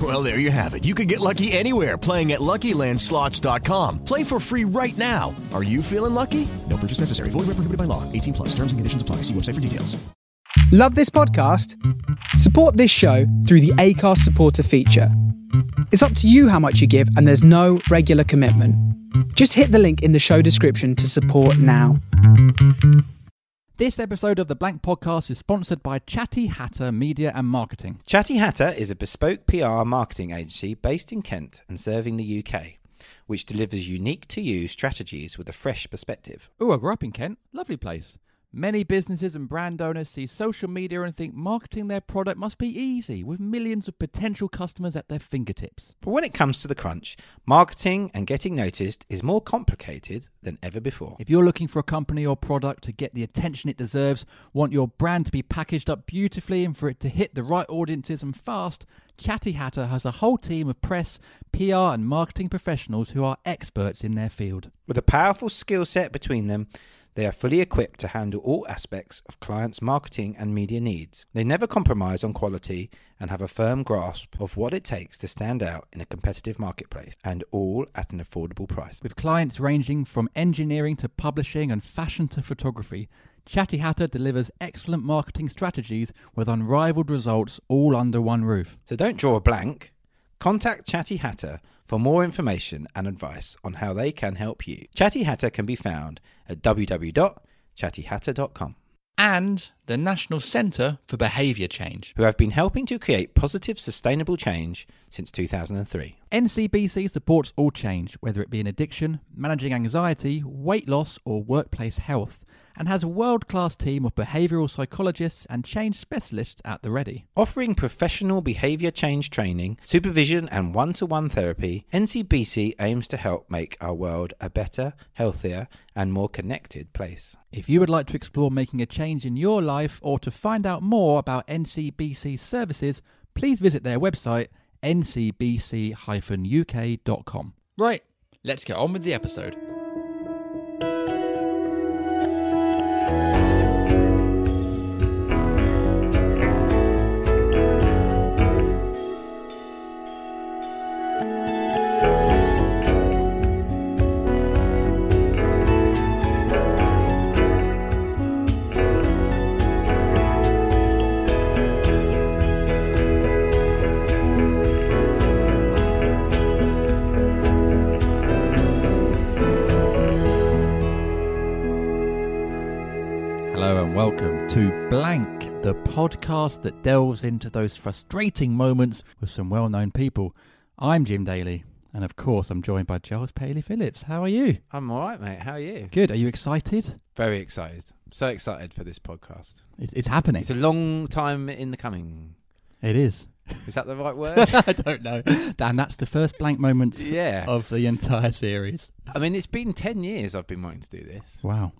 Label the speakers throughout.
Speaker 1: Well, there you have it. You can get lucky anywhere playing at LuckyLandSlots.com. Play for free right now. Are you feeling lucky? No purchase necessary. Void where prohibited by law. 18 plus. Terms and conditions apply. See website for details.
Speaker 2: Love this podcast? Support this show through the Acast supporter feature. It's up to you how much you give, and there's no regular commitment. Just hit the link in the show description to support now.
Speaker 3: This episode of the Blank Podcast is sponsored by Chatty Hatter Media and Marketing.
Speaker 4: Chatty Hatter is a bespoke PR marketing agency based in Kent and serving the UK, which delivers unique to you strategies with a fresh perspective.
Speaker 3: Oh, I grew up in Kent. Lovely place. Many businesses and brand owners see social media and think marketing their product must be easy, with millions of potential customers at their fingertips.
Speaker 4: But when it comes to the crunch, marketing and getting noticed is more complicated than ever before.
Speaker 3: If you're looking for a company or product to get the attention it deserves, want your brand to be packaged up beautifully and for it to hit the right audiences and fast, Chatty Hatter has a whole team of press, PR, and marketing professionals who are experts in their field.
Speaker 4: With a powerful skill set between them, they are fully equipped to handle all aspects of clients' marketing and media needs. They never compromise on quality and have a firm grasp of what it takes to stand out in a competitive marketplace, and all at an affordable price.
Speaker 3: With clients ranging from engineering to publishing and fashion to photography, Chatty Hatter delivers excellent marketing strategies with unrivaled results all under one roof.
Speaker 4: So don't draw a blank. Contact Chatty Hatter for more information and advice on how they can help you. Chatty Hatter can be found at www.chattyhatter.com,
Speaker 3: And the National Centre for Behaviour Change.
Speaker 4: who have been helping to create positive, sustainable change since 2003.
Speaker 3: NCBC supports all change, whether it be in addiction, managing anxiety, weight loss, or workplace health, and has a world class team of behavioural psychologists and change specialists at the ready.
Speaker 4: Offering professional behaviour change training, supervision, and one to one therapy, NCBC aims to help make our world a better, healthier, and more connected place.
Speaker 3: If you would like to explore making a change in your life or to find out more about NCBC services, please visit their website ncbc-uk.com. Right, let's get on with the episode. Podcast that delves into those frustrating moments with some well known people. I'm Jim Daly, and of course, I'm joined by Giles Paley Phillips. How are you?
Speaker 4: I'm all right, mate. How are you?
Speaker 3: Good. Are you excited?
Speaker 4: Very excited. So excited for this podcast.
Speaker 3: It's, it's happening.
Speaker 4: It's a long time in the coming.
Speaker 3: It is.
Speaker 4: Is that the right word?
Speaker 3: I don't know. Dan, that's the first blank moment
Speaker 4: yeah.
Speaker 3: of the entire series.
Speaker 4: I mean, it's been 10 years I've been wanting to do this.
Speaker 3: Wow.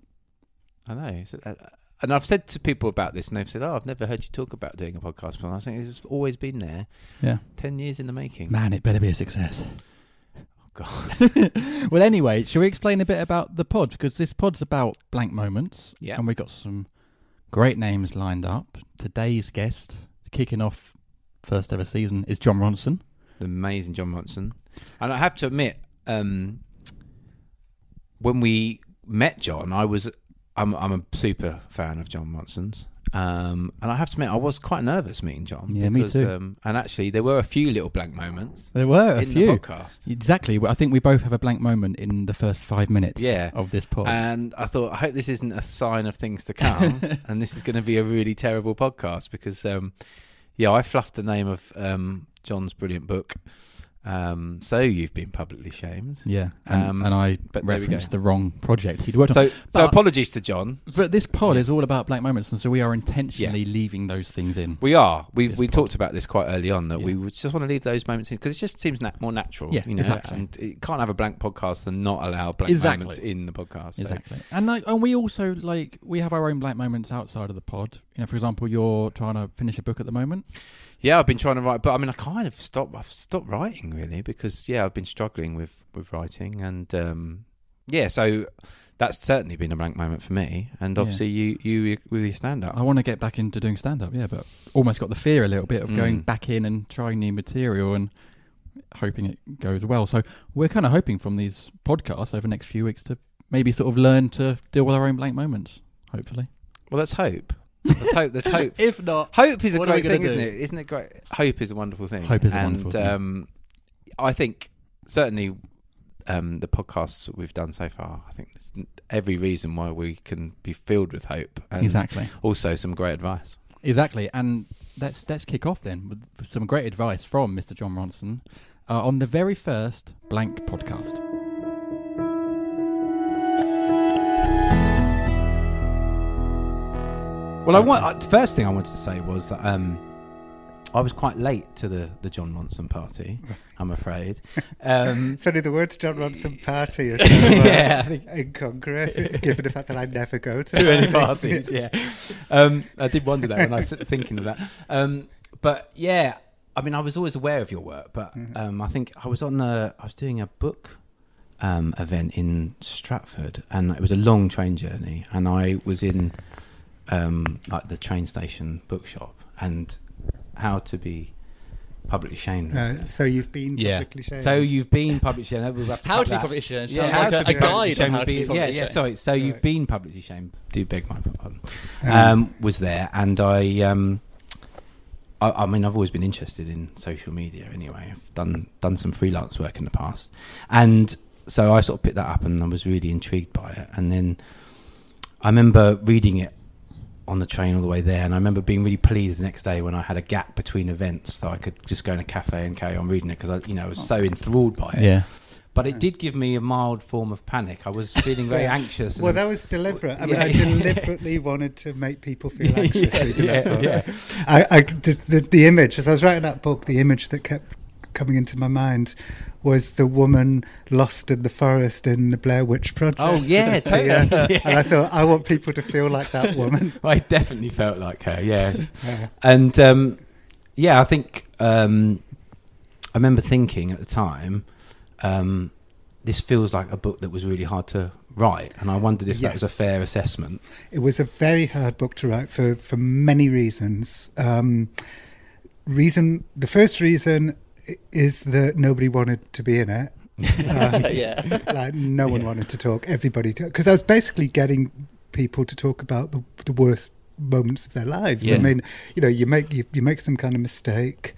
Speaker 4: I know. It's, uh, and I've said to people about this, and they've said, "Oh, I've never heard you talk about doing a podcast." before." I think it's always been there.
Speaker 3: Yeah.
Speaker 4: Ten years in the making.
Speaker 3: Man, it better be a success.
Speaker 4: Oh God.
Speaker 3: well, anyway, shall we explain a bit about the pod? Because this pod's about blank moments.
Speaker 4: Yeah.
Speaker 3: And we've got some great names lined up. Today's guest, kicking off first ever season, is Jon Ronson.
Speaker 4: the amazing Jon Ronson. And I have to admit, um, when we met Jon, I was I'm I'm a super fan of Jon Ronson's, Um, and I have to admit, I was quite nervous meeting Jon.
Speaker 3: Yeah, me too.
Speaker 4: Um, and actually, there were a few little blank moments.
Speaker 3: There were a
Speaker 4: in
Speaker 3: few.
Speaker 4: the podcast.
Speaker 3: Exactly. I think we both have a blank moment in the first five minutes
Speaker 4: Yeah.
Speaker 3: of this pod.
Speaker 4: And I thought, I hope this isn't a sign of things to come, and this is going to be a really terrible podcast because, um, yeah, I fluffed the name of um, Jon's brilliant book. Um, so you've been publicly shamed.
Speaker 3: yeah, and,
Speaker 4: Um,
Speaker 3: and I
Speaker 4: but
Speaker 3: referenced the wrong project he'd worked on.
Speaker 4: So, so apologies to Jon.
Speaker 3: But this pod is all about blank moments, and so we are intentionally leaving those things in.
Speaker 4: We are. We we
Speaker 3: pod.
Speaker 4: talked about this quite early on that
Speaker 3: Yeah.
Speaker 4: we just want to leave those moments in because it just seems na- more natural.
Speaker 3: Yeah,
Speaker 4: you know,
Speaker 3: exactly.
Speaker 4: and it can't have a blank podcast and not allow blank
Speaker 3: Exactly.
Speaker 4: moments in the podcast. so-
Speaker 3: Exactly. And like, and we also like we have our own blank moments outside of the pod. You know, for example, you're trying to finish a book at the moment.
Speaker 4: Yeah, I've been trying to write, but I mean, I kind of stopped. I've stopped writing really because yeah, I've been struggling with with writing, and um, yeah, so that's certainly been a blank moment for me. And
Speaker 3: Yeah.
Speaker 4: obviously, you you with your stand up.
Speaker 3: I want to get back into doing stand up, yeah, but almost got the fear a little bit of going
Speaker 4: Mm.
Speaker 3: back in and trying new material and hoping it goes well. So we're kind of hoping from these podcasts over the next few weeks to maybe sort of learn to deal with our own blank moments. Hopefully,
Speaker 4: Well, let's hope. Let's hope. There's hope.
Speaker 3: if not,
Speaker 4: Hope is a
Speaker 3: What are we
Speaker 4: great
Speaker 3: gonna
Speaker 4: thing, isn't it? Isn't it great? Hope is a wonderful thing.
Speaker 3: Hope is a wonderful thing.
Speaker 4: Um, I think certainly um, the podcasts we've done so far, I think there's every reason why we can be filled with hope and
Speaker 3: exactly,
Speaker 4: also some great advice.
Speaker 3: exactly. And let's let's kick off then with some great advice from Mr. Jon Ronson uh, on the very first blank podcast.
Speaker 4: Well, I want uh, the first thing I wanted to say was that um, I was quite late to the the Jon Ronson party. I'm afraid. Um,
Speaker 5: Certainly, the words Jon Ronson party is
Speaker 4: yeah, I think
Speaker 5: incongruous, given the fact that I never go to,
Speaker 4: to any parties. Yeah, um, I did wonder that when I was thinking of that. Um, but yeah, I mean, I was always aware of your work, but um, I think I was on a, I was doing a book um, event in Stratford, and it was a long train journey, and I was in um, like the train station bookshop, and how to be publicly shamed. was
Speaker 5: Uh, so you've been
Speaker 3: Yeah.
Speaker 5: publicly shamed.
Speaker 4: So you've been publicly shamed. We'll have to
Speaker 3: How to be
Speaker 4: that.
Speaker 3: publicly shamed
Speaker 4: Yeah,
Speaker 3: sounds
Speaker 4: how
Speaker 3: like
Speaker 4: to
Speaker 3: a-
Speaker 4: be
Speaker 3: a guide
Speaker 4: publicly shamed
Speaker 3: how to be
Speaker 4: Yeah,
Speaker 3: publicly
Speaker 4: yeah.
Speaker 3: shamed.
Speaker 4: Sorry. So you've been publicly shamed. Do beg my pardon.
Speaker 5: Um,
Speaker 4: Um, was there, and I, um, I, I mean, I've always been interested in social media. Anyway, I've done done some freelance work in the past, and so I sort of picked that up, and I was really intrigued by it. And then I remember reading it on the train all the way there, and I remember being really pleased the next day when I had a gap between events, so I could just go in a cafe and carry on reading it because I, you know, I was so oh. enthralled by it.
Speaker 3: Yeah,
Speaker 4: But it did give me a mild form of panic. I was feeling very
Speaker 5: Yeah.
Speaker 4: anxious.
Speaker 5: Well, that was deliberate. I mean,
Speaker 4: Yeah,
Speaker 5: I
Speaker 4: yeah.
Speaker 5: deliberately wanted to make people feel anxious.
Speaker 4: Yeah, yeah, yeah.
Speaker 5: I, I, the, the, the image, as I was writing that book, the image that kept coming into my mind was the woman lost in the forest in the Blair Witch Project.
Speaker 4: Oh, yeah, totally.
Speaker 5: Yeah.
Speaker 4: Yeah.
Speaker 5: And I thought, I want people to feel like that woman.
Speaker 4: I definitely felt like her. Yeah,
Speaker 5: Yeah.
Speaker 4: and um, yeah, I think um, I remember thinking at the time, um, this feels like a book that was really hard to write, and I wondered if that was a fair assessment.
Speaker 5: It was a very hard book to write for, for many reasons. Um, reason the first reason is that nobody wanted to be in it. Um,
Speaker 4: yeah,
Speaker 5: like no one wanted to talk. Everybody because I was basically getting people to talk about the, the worst moments of their lives.
Speaker 3: Yeah.
Speaker 5: I mean, you know, you make you, you make some kind of mistake.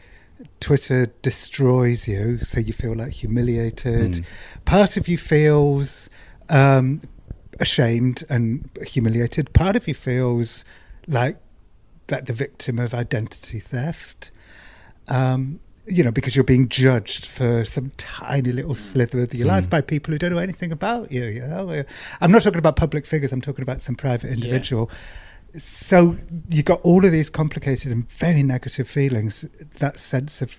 Speaker 5: Twitter destroys you, so you feel like humiliated.
Speaker 4: Mm.
Speaker 5: Part of you feels um, ashamed and humiliated. Part of you feels like like the victim of identity theft. Um, you know, because you're being judged for some tiny little hmm. slither of your life hmm. by people who don't know anything about you. You know, uh, I'm not talking about public figures. I'm talking about some private individual. So you've got all of these complicated and very negative feelings. That sense of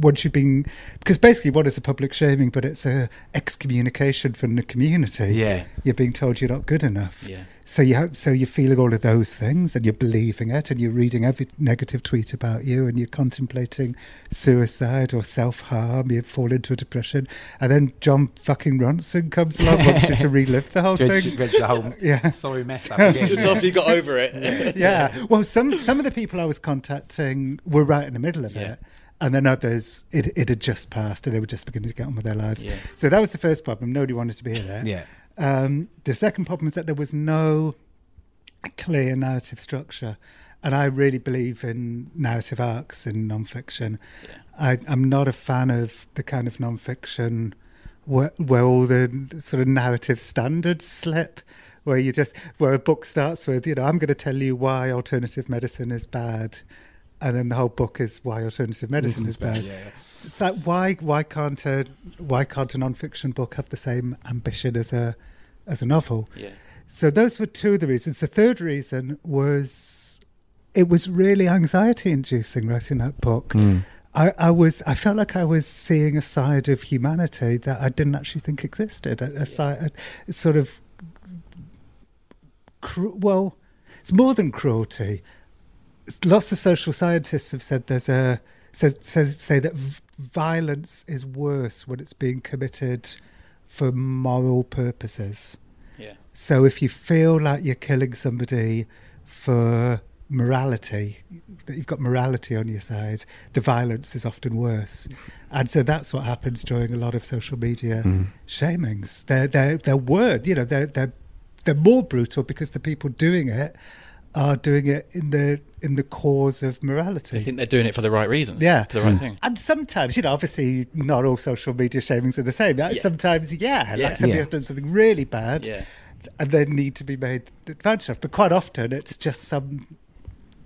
Speaker 5: once you've been because basically what is a public shaming but it's a excommunication from the community
Speaker 4: yeah,
Speaker 5: you're being told you're not good enough
Speaker 3: yeah.
Speaker 5: So you have, so you're feeling all of those things and you're believing it and you're reading every negative tweet about you and you're contemplating suicide or self-harm you fall into a depression and then Jon fucking Ronson comes along wants you to relive the whole
Speaker 4: Dredge,
Speaker 5: thing
Speaker 4: dredge the whole
Speaker 5: yeah
Speaker 4: sorry mess up again.
Speaker 3: Just after you got over it.
Speaker 5: yeah. Well, some some of the people I was contacting were right in the middle of
Speaker 3: Yeah.
Speaker 5: it, and then others it it had just passed and they were just beginning to get on with their lives.
Speaker 3: Yeah.
Speaker 5: So that was the first problem. Nobody wanted to be here there.
Speaker 4: yeah,
Speaker 5: Um, the second problem is that there was no clear narrative structure. And I really believe in narrative arcs in nonfiction. I, I'm not a fan of the kind of nonfiction where, where all the sort of narrative standards slip, where you just where a book starts with, you know, I'm going to tell you why alternative medicine is bad, and then the whole book is why alternative medicine is bad. It's like why why can't a why can't a nonfiction book have the same ambition as a as a novel?
Speaker 3: Yeah.
Speaker 5: So those were two of the reasons. The third reason was it was really anxiety inducing writing that book.
Speaker 4: Mm.
Speaker 5: I, I was I felt like I was seeing a side of humanity that I didn't actually think existed. A, a side, a sort of cru- well, it's more than cruelty. Lots of social scientists have said there's a says, says say that v- violence is worse when it's being committed for moral purposes.
Speaker 3: Yeah.
Speaker 5: So if you feel like you're killing somebody for morality, that you've got morality on your side, the violence is often worse. And so that's what happens during a lot of social media
Speaker 4: Mhm.
Speaker 5: shamings. They're they're they're word, you know, they're they're they're more brutal because the people doing it are doing it in the in the cause of morality.
Speaker 3: They think they're doing it for the right reasons.
Speaker 5: Yeah,
Speaker 3: For the right hmm. thing.
Speaker 5: And sometimes, you know, obviously not all social media shamings are the same.
Speaker 3: Yeah.
Speaker 5: Sometimes, yeah,
Speaker 3: Yeah.
Speaker 5: like somebody
Speaker 4: Yeah.
Speaker 5: has done something really bad,
Speaker 3: Yeah.
Speaker 5: and they need to be made advantage of. But quite often, it's just some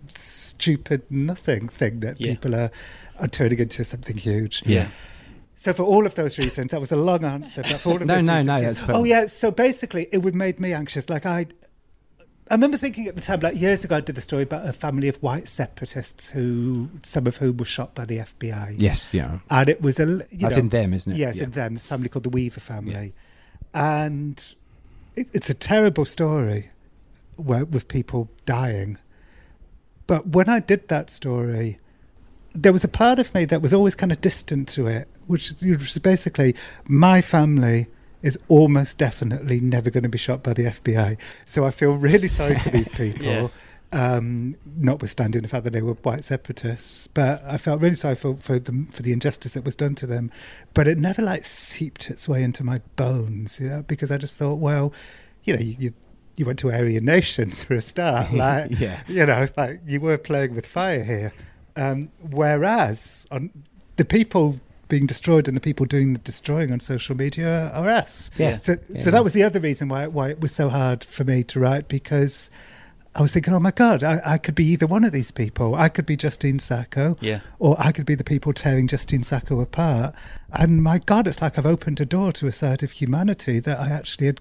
Speaker 5: stupid nothing thing that
Speaker 3: Yeah.
Speaker 5: people are are turning into something huge.
Speaker 3: Yeah.
Speaker 5: So for all of those reasons, that was a long answer. But for all of
Speaker 4: No,
Speaker 5: those
Speaker 4: no,
Speaker 5: reasons,
Speaker 4: no,
Speaker 5: yeah.
Speaker 4: that's fine.
Speaker 5: Oh yeah. So basically, it would made me anxious. Like I, I remember thinking at the time, like years ago, I did the story about a family of white separatists who, some of whom were shot by the FBI.
Speaker 4: Yes, yeah.
Speaker 5: And it was a. You
Speaker 4: That's
Speaker 5: know,
Speaker 4: in them, isn't it?
Speaker 5: Yes,
Speaker 4: Yeah.
Speaker 5: in them. This family called the Weaver family, and it, it's a terrible story, where, with people dying. But when I did that story, there was a part of me that was always kind of distant to it, which which is basically my family is almost definitely never going to be shot by the FBI. So I feel really sorry for these people.
Speaker 3: Yeah.
Speaker 5: Um, notwithstanding the fact that they were white separatists, but I felt really sorry for for the for the injustice that was done to them. But it never like seeped its way into my bones, you know, because I just thought, well, you know, you, you you went to Aryan Nations for a start, like,
Speaker 4: Yeah.
Speaker 5: you know, it's like you were playing with fire here. Um, whereas on the people being destroyed and the people doing the destroying on social media are us.
Speaker 4: Yeah.
Speaker 5: So,
Speaker 4: Yeah.
Speaker 5: so that was the other reason why why it was so hard for me to write because I was thinking, oh my god, I, I could be either one of these people. I could be Justine Sacco,
Speaker 3: Yeah.
Speaker 5: or I could be the people tearing Justine Sacco apart. And my god, it's like I've opened a door to a side of humanity that I actually had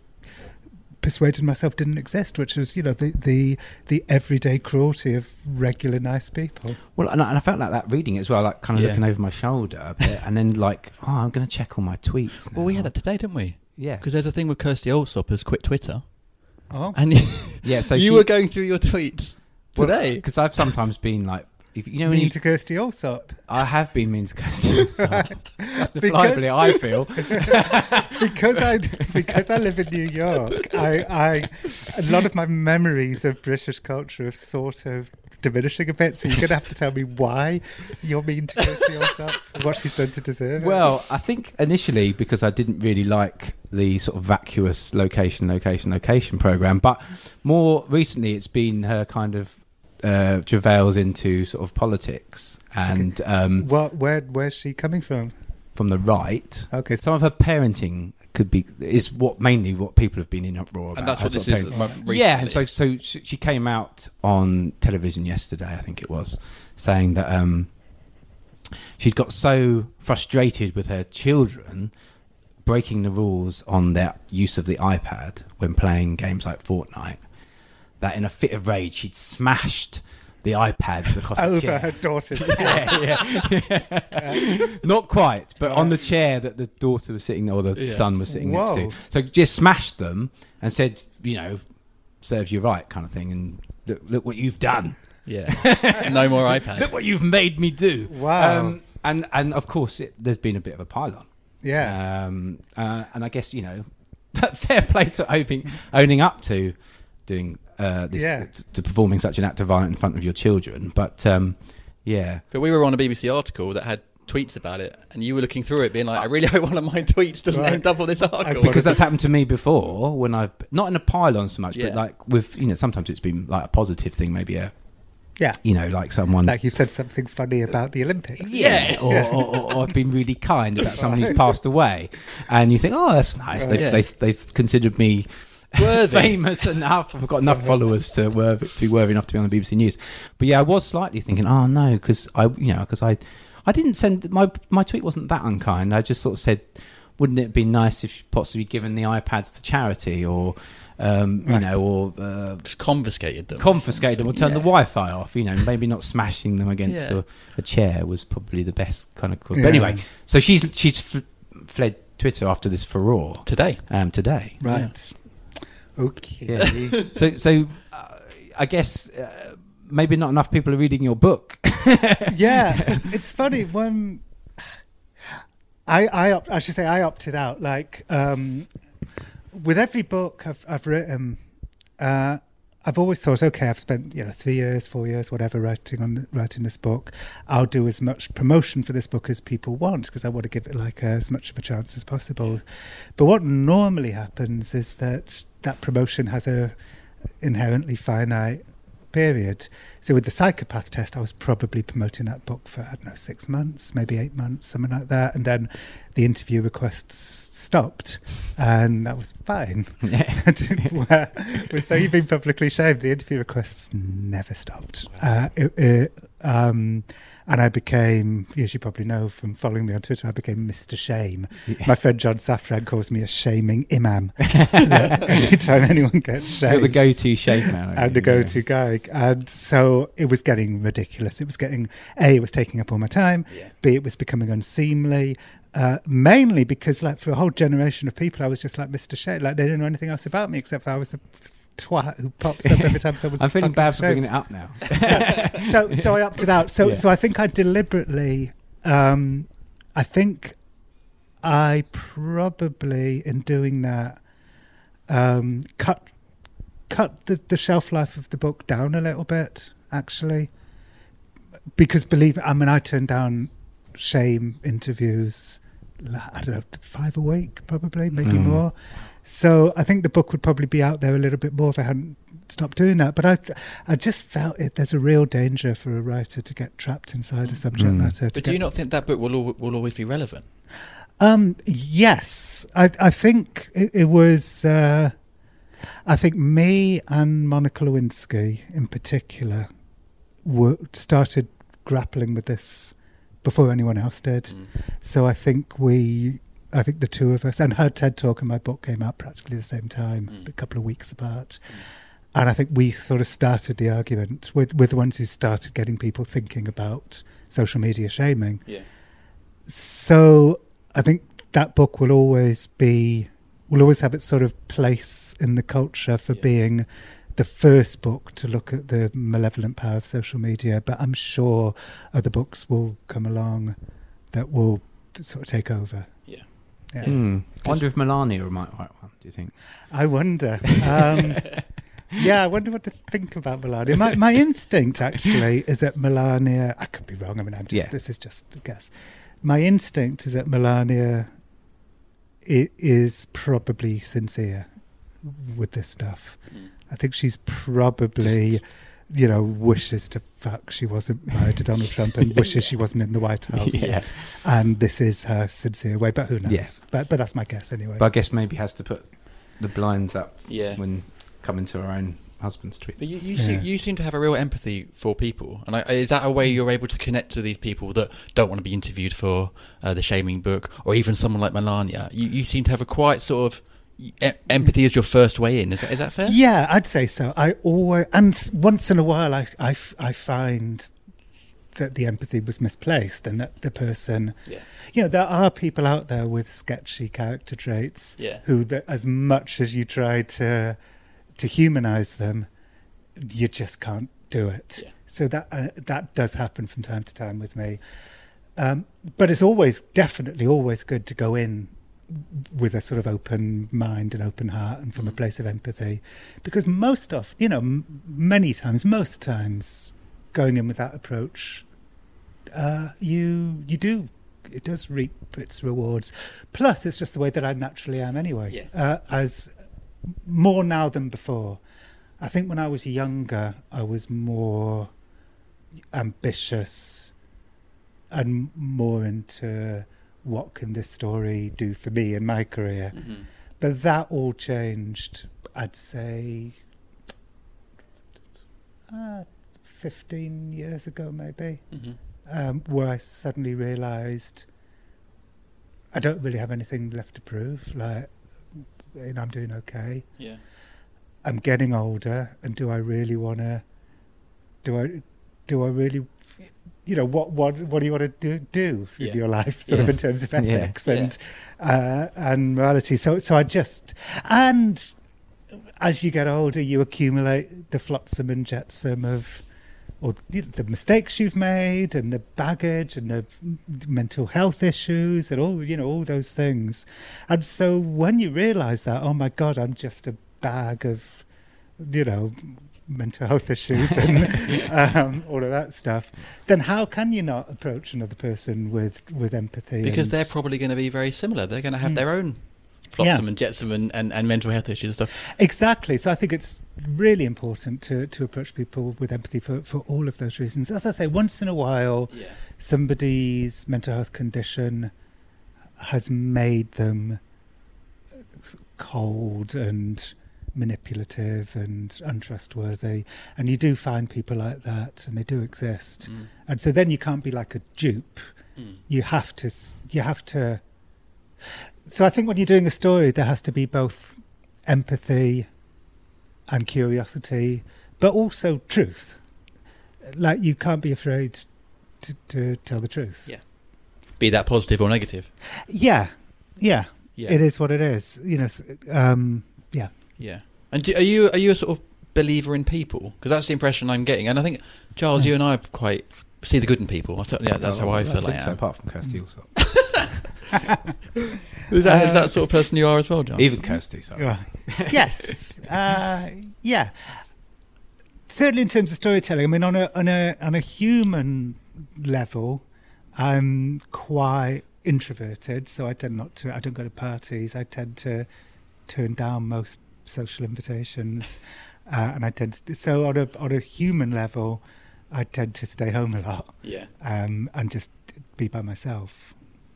Speaker 5: persuaded myself didn't exist, which was, you know, the the, the everyday cruelty of regular nice people.
Speaker 4: Well, and I, and I felt like that reading as well, like kind of
Speaker 3: Yeah.
Speaker 4: looking over my shoulder a bit, and then like, oh, I'm going to check all my tweets. Now.
Speaker 3: Well, we had that today, didn't we?
Speaker 4: Yeah.
Speaker 3: Because there's a thing with Kirstie Allsopp has quit Twitter.
Speaker 5: Oh,
Speaker 3: And
Speaker 4: Yeah, so
Speaker 3: you
Speaker 4: she-
Speaker 3: were going through your tweets today.
Speaker 4: because I've sometimes been like, if you know,
Speaker 5: mean
Speaker 4: you,
Speaker 5: to Kirstie Allsopp.
Speaker 4: I have been mean to Kirstie, justifiably, I feel.
Speaker 5: because I because I live in New York, I, I a lot of my memories of British culture have sort of diminishing a bit. So you're gonna have to tell me why you're mean to Kirstie Allsopp, what she's done to deserve it.
Speaker 4: Well, I think initially because I didn't really like the sort of vacuous location, location, location program, but more recently it's been her kind of uh, travails into sort of politics and um,
Speaker 5: what where where's she coming from?
Speaker 4: from the right.
Speaker 5: Okay,
Speaker 4: Some of her parenting could be is what mainly what people have been in uproar about.
Speaker 3: And that's what this is.
Speaker 4: parenting.
Speaker 3: Recently.
Speaker 4: Yeah, and so so she she came out on television yesterday, I think it was, saying that um, she'd got so frustrated with her children breaking the rules on their use of the iPad when playing games like Fortnite that in a fit of rage she'd smashed the iPads across the
Speaker 5: over
Speaker 4: chair.
Speaker 5: her daughter's
Speaker 4: yeah, yeah. Not quite, but on the chair that the daughter was sitting, or the
Speaker 3: Yeah.
Speaker 4: son was sitting
Speaker 5: Whoa.
Speaker 4: next to. So just smashed them and said, you know, serves you right, kind of thing. And look, look what you've done.
Speaker 3: Yeah. no more iPad.
Speaker 4: Look what you've made me do.
Speaker 5: Wow.
Speaker 4: Um, and and of course, it, there's been a bit of a pile-on.
Speaker 5: Yeah.
Speaker 4: Um, uh, and I guess you know, fair play to owning owning up to doing uh, this
Speaker 5: Yeah.
Speaker 4: to, to performing such an act of violence in front of your children. But um, yeah,
Speaker 3: But we were on a BBC article that had tweets about it, and you were looking through it, being like, "I really hope one of my tweets doesn't
Speaker 4: Right.
Speaker 3: end up on this article."
Speaker 4: because that's happened to me before when I've not in a pile-on so much,
Speaker 3: Yeah.
Speaker 4: but like with you know sometimes it's been like a positive thing, maybe a
Speaker 5: Yeah.
Speaker 4: you know like someone
Speaker 5: Like you've said something funny about the Olympics.
Speaker 4: yeah, or, or, or, or I've been really kind about someone who's passed away, and you think, oh, that's nice. They've,
Speaker 3: Yeah.
Speaker 4: they've, they've considered me
Speaker 3: Worthy.
Speaker 4: famous enough. I've got enough followers to, worthy, to be worthy enough to be on the BBC News. But yeah, I was slightly thinking, oh no, because I, you know, because I, I didn't send my my tweet wasn't that unkind. I just sort of said, wouldn't it be nice if possibly given the iPads to charity or. Um, you
Speaker 5: Right.
Speaker 4: know, or uh,
Speaker 3: Just confiscated them.
Speaker 4: confiscate them or turn the Wi-Fi off. You know, maybe not smashing them against
Speaker 3: Yeah.
Speaker 4: a, a chair was probably the best kind of. Cool.
Speaker 5: Yeah.
Speaker 4: But anyway, so she's she's f- fled Twitter after this furore
Speaker 3: today.
Speaker 4: um, today.
Speaker 5: Right. Okay.
Speaker 4: Yeah. so so uh, I guess uh, maybe not enough people are reading your book.
Speaker 5: yeah, it's funny when I I opt, I should say I opted out. Like um, with every book I've I've written, uh, I've always thought, okay, I've spent you know three years, four years, whatever, writing on the, writing this book. I'll do as much promotion for this book as people want because I want to give it like as much of a chance as possible. But what normally happens is that that promotion has a inherently finite period. So with the psychopath test, I was probably promoting that book for I don't know six months, maybe eight months, something like that, and then the interview requests stopped, and that was fine. So you've been publicly shamed. The interview requests never stopped. Uh, it, it, um, and I became, as you probably know from following me on Twitter, I became Mr. Shame. My friend John Safran calls me a shaming imam. Anytime anyone gets shamed.
Speaker 4: You're the go-to shame man.
Speaker 5: I'm the go-to guy, and so it was getting ridiculous. It was getting a. It was taking up all my time. B. It was becoming unseemly. Uh, mainly because, like, for a whole generation of people, I was just like Mr. Shea. Like, they didn't know anything else about me except for I was the twat who pops up every time someone's.
Speaker 4: I'm feeling bad for bringing it up now.
Speaker 5: so, so I opted out. So,
Speaker 4: Yeah.
Speaker 5: so I think I deliberately. Um, I think I probably, in doing that, um, cut cut the, the shelf life of the book down a little bit. Actually, because believe it, I mean, I turned down shame interviews. I don't know, five a week, probably, maybe
Speaker 4: Mm.
Speaker 5: more. So I think the book would probably be out there a little bit more if I hadn't stopped doing that. But I, I just felt it. There's a real danger for a writer to get trapped inside a subject
Speaker 4: Mm.
Speaker 5: matter.
Speaker 3: But do you not think that book will al- will always be relevant?
Speaker 5: Um, yes, I, I think it, it was. Uh, I think me and Monica Lewinsky, in particular, were, started grappling with this before anyone else did. So I think we, I think the two of us, and her TED talk and my book came out practically the same time, mm. a couple of weeks apart. Mm. And I think we sort of started the argument. With we're the ones who started getting people thinking about social media shaming.
Speaker 3: Yeah.
Speaker 5: So I think that book will always be, will always have its sort of place in the culture for being the first book to look at the malevolent power of social media. But I'm sure other books will come along that will sort of take over.
Speaker 3: Yeah.
Speaker 5: Yeah.
Speaker 4: Hmm. I wonder if Melania might write one. Do you think?
Speaker 5: I wonder. Um, yeah, I wonder what to think about Melania. My, my instinct actually is that Melania. I could be wrong. I mean, I'm just.
Speaker 4: Yeah.
Speaker 5: This is just a guess. My instinct is that Melania i- is probably sincere with this stuff. I think she's probably. You know, wishes to fuck she wasn't married to Donald Trump and wishes she wasn't in the White House.
Speaker 4: Yeah.
Speaker 5: And this is her sincere way, but who knows?
Speaker 4: Yeah.
Speaker 5: But but that's my guess anyway.
Speaker 4: But I guess maybe has to put the blinds up
Speaker 3: Yeah.
Speaker 4: when coming to her own husband's tweets.
Speaker 3: But you, you,
Speaker 5: Yeah.
Speaker 3: seem, you seem to have a real empathy for people, and I, is that a way you're able to connect to these people that don't want to be interviewed for uh, the shaming book, or even someone like Melania? You, you seem to have a quite sort of empathy is your first way in. Is that, is that fair?
Speaker 5: Yeah, I'd say so. I always, and once in a while, I I find that the empathy was misplaced and that the person,
Speaker 3: Yeah.
Speaker 5: you know, there are people out there with sketchy character traits
Speaker 3: Yeah.
Speaker 5: who, that as much as you try to to humanize them, you just can't do it.
Speaker 3: Yeah.
Speaker 5: So that uh, that does happen from time to time with me. Um, but it's always, definitely, always good to go in with a sort of open mind and open heart and from a place of empathy because most of you know m- many times most times going in with that approach uh, you you do it does reap its rewards. Plus, it's just the way that I naturally am anyway.
Speaker 3: Yeah.
Speaker 5: Uh, as more now than before. I think when I was younger, I was more ambitious and more into what can this story do for me in my career.
Speaker 3: Mhm.
Speaker 5: But that all changed, I'd say, uh, 15 years ago, maybe,
Speaker 3: Mhm.
Speaker 5: um, where I suddenly realised I don't really have anything left to prove. Like, you know, I'm doing okay.
Speaker 3: Yeah.
Speaker 5: I'm getting older, and do I really want to? Do I? Do I really? You know what? What? What do you want to do? Do
Speaker 3: Yeah.
Speaker 5: in your life, sort of in terms of
Speaker 3: Yeah.
Speaker 5: ethics and uh, and morality. So, so I just and as you get older, you accumulate the flotsam and jetsam of or the, the mistakes you've made and the baggage and the mental health issues and all you know all those things and so when you realize that oh my god i'm just a bag of you know mental health issues and um, all of that stuff then how can you not approach another person with with empathy
Speaker 3: Because they're probably going to be very similar. They're going to have
Speaker 5: Mm.
Speaker 3: their own
Speaker 5: Yeah.
Speaker 3: flotsam and jetsam and, and, and mental health issues and stuff.
Speaker 5: Exactly. So I think it's really important to, to approach people with empathy for, for all of those reasons. As I say, once in a while,
Speaker 3: Yeah.
Speaker 5: somebody's mental health condition has made them cold and manipulative and untrustworthy. And you do find people like that, and they do exist.
Speaker 3: Mm.
Speaker 5: And so then you can't be like a dupe.
Speaker 3: Mm.
Speaker 5: You have to. You have to. So I think when you're doing a story, there has to be both empathy and curiosity, but also truth. Like you can't be afraid to, to tell the truth.
Speaker 3: Yeah. Be that positive or negative.
Speaker 5: Yeah, yeah.
Speaker 3: Yeah.
Speaker 5: It is what it is. You know. Um, yeah.
Speaker 3: Yeah. And do, are you are you a sort of believer in people? Because that's the impression I'm getting. And I think Charles, you and I quite see the good in people. I certainly that's how
Speaker 4: Oh,
Speaker 3: I
Speaker 4: I
Speaker 3: feel.
Speaker 4: think
Speaker 3: I
Speaker 4: so, apart from Kirstie Allsopp.
Speaker 3: is, that, is that sort of person you are as well, Jon?
Speaker 4: Even Kirstie, sorry.
Speaker 5: Right. yes. Uh, yeah. Certainly, in terms of storytelling, I mean, on a on a on a human level, I'm quite introverted, so I tend not to. I don't go to parties. I tend to turn down most social invitations, uh, and I tend to. So on a on a human level, I tend to stay home a lot.
Speaker 3: Yeah.
Speaker 5: Um, and just be by myself.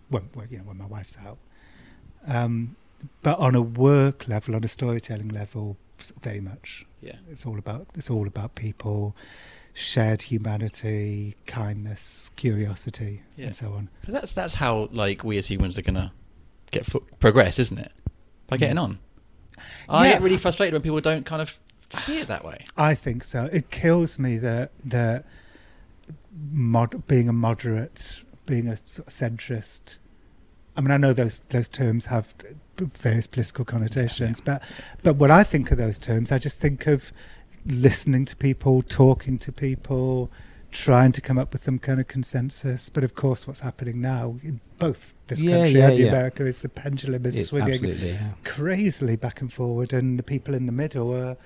Speaker 5: When, when you know when my wife's out. Um, but on a work level, on a storytelling level, very much.
Speaker 3: Yeah.
Speaker 5: It's all about it's all about people, shared humanity, kindness, curiosity,
Speaker 3: Yeah.
Speaker 5: and so on.
Speaker 3: that's that's how like we as humans are gonna get fo- progress, isn't it? By getting on. I
Speaker 5: Yeah.
Speaker 3: get really frustrated when people don't kind of see it that way.
Speaker 5: I think so. It kills me that that mod, being a moderate, being a sort of centrist. I mean, I know those those terms have various political connotations, but but when I think of those terms, I just think of listening to people, talking to people, trying to come up with some kind of consensus. But of course, what's happening now in both this
Speaker 4: Yeah,
Speaker 5: country
Speaker 4: yeah,
Speaker 5: and the
Speaker 4: yeah.
Speaker 5: America is the pendulum is
Speaker 4: It's
Speaker 5: swinging
Speaker 4: yeah.
Speaker 5: crazily back and forward, and the people in the middle are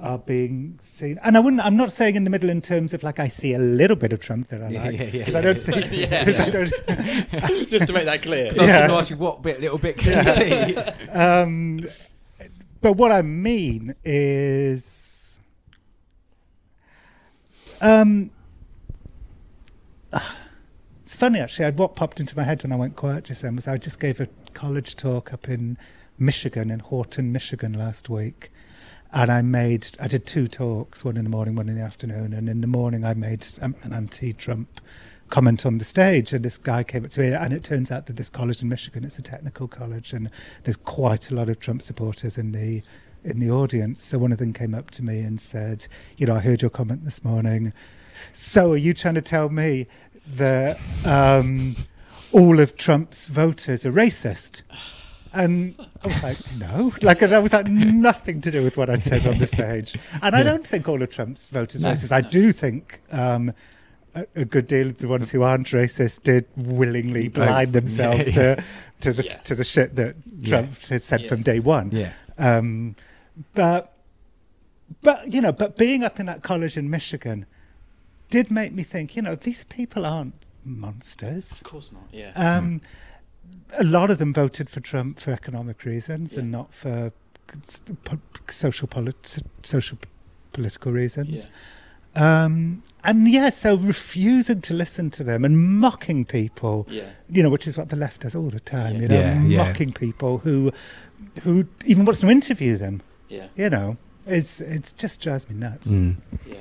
Speaker 5: are being seen. And I wouldn't. I'm not saying in the middle in terms of like I see a little bit of Trump that I
Speaker 4: Yeah,
Speaker 5: like.
Speaker 4: yeah, yeah,
Speaker 5: 'cause I
Speaker 4: yeah.
Speaker 5: don't see.
Speaker 4: Yeah,
Speaker 5: 'cause I
Speaker 4: yeah.
Speaker 5: don't-
Speaker 3: Just to make that clear.
Speaker 4: 'Cause I was going to ask you what bit, little bit can you see?
Speaker 5: um, but what I mean is, um, it's funny actually. What popped into my head when I went quiet just then was I just gave a college talk up in Michigan, in Houghton, Michigan, last week. And I made, I did two talks, one in the morning, one in the afternoon. And in the morning, I made um, an anti Trump comment on the stage. And this guy came up to me, and it turns out that this college in Michigan, it's a technical college, and there's quite a lot of Trump supporters in the in the audience. So one of them came up to me and said, "You know, I heard your comment this morning. So are you trying to tell me that um, all of Trump's voters are racist?" And I was like, no, like that was like nothing to do with what I'd said on the stage. And I don't think all of Trump's voters are
Speaker 4: No,
Speaker 5: racist. I do think um, a, a good deal of the ones who aren't racist did willingly blind themselves
Speaker 4: Yeah,
Speaker 5: to to the
Speaker 4: Yeah.
Speaker 5: to the shit that. Trump has said from day one.
Speaker 4: Yeah.
Speaker 5: Um, but but you know, but being up in that college in Michigan did make me think. You know, these people aren't monsters.
Speaker 3: Of course not. Yeah.
Speaker 5: Um, a lot of them voted for Trump for economic reasons and not for social polit- social political reasons. Um, and yeah, so refusing to listen to them and mocking people,
Speaker 3: Yeah.
Speaker 5: you know, which is what the left does all the time,
Speaker 3: Yeah.
Speaker 5: you know,
Speaker 4: Yeah, yeah.
Speaker 5: mocking people who, who even wants to interview them,
Speaker 3: Yeah.
Speaker 5: you know, it's it's just drives me nuts.
Speaker 4: Mm.
Speaker 3: Yeah.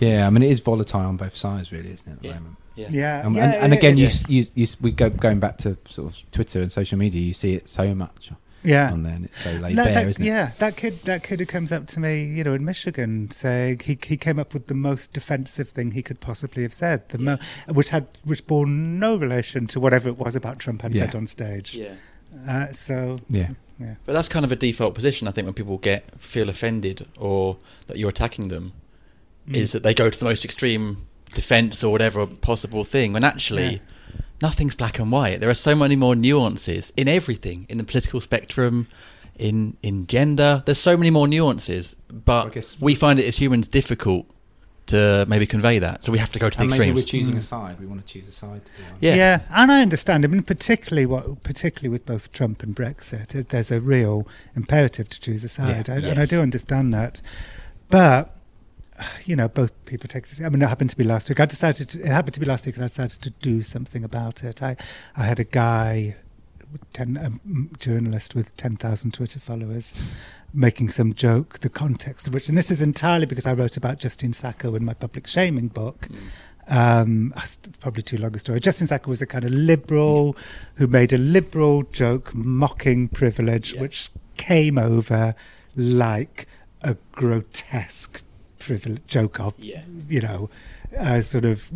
Speaker 4: Yeah, I mean, it is volatile on both sides, really, isn't it, at the
Speaker 3: Yeah.
Speaker 4: moment?
Speaker 3: Yeah.
Speaker 5: Yeah,
Speaker 4: Um,
Speaker 5: yeah,
Speaker 4: and, and again,
Speaker 5: yeah.
Speaker 4: you, you, you, we go going back to sort of Twitter and social media. You see it so much
Speaker 5: yeah.
Speaker 4: on there, and it's so laid
Speaker 5: No,
Speaker 4: bare,
Speaker 5: that-
Speaker 4: isn't it?
Speaker 5: Yeah, that kid, that kid who comes up to me, you know, in Michigan, saying he he came up with the most defensive thing he could possibly have said, the mo- which had which bore no relation to whatever it was about Trump had said on stage.
Speaker 3: Yeah.
Speaker 5: Uh, so
Speaker 4: Yeah.
Speaker 5: yeah,
Speaker 3: But that's kind of a default position. I think when people get feel offended or that you're attacking them,
Speaker 5: Mm.
Speaker 3: is that they go to the most extreme defense or whatever possible thing. When actually,
Speaker 5: Yeah.
Speaker 3: nothing's black and white. There are so many more nuances in everything, in the political spectrum, in in gender. There's so many more nuances, but
Speaker 4: guess-
Speaker 3: we find it as humans difficult to maybe convey that. So we have to go to the
Speaker 4: And maybe we're choosing
Speaker 5: Mm.
Speaker 4: a side. We want to choose a side. To be.
Speaker 3: Yeah.
Speaker 5: yeah, and I understand. I mean, particularly what, particularly with both Trump and Brexit, there's a real imperative to choose a side,
Speaker 4: Yeah.
Speaker 5: I, and I do understand that. But you know, both people take. I mean, it happened to be last week. I decided. To, it happened to be last week, and I decided to do something about it. I, I had a guy, ten, a m- journalist with ten thousand Twitter followers, making some joke. The context of which, and this is entirely because I wrote about Justine Sacco in my public shaming book. Um, it's probably too long a story. Justine Sacco was a kind of liberal who made a liberal joke mocking privilege,
Speaker 3: Yeah.
Speaker 5: which came over like a grotesque privilege joke of,
Speaker 3: Yeah.
Speaker 5: you know, uh, sort of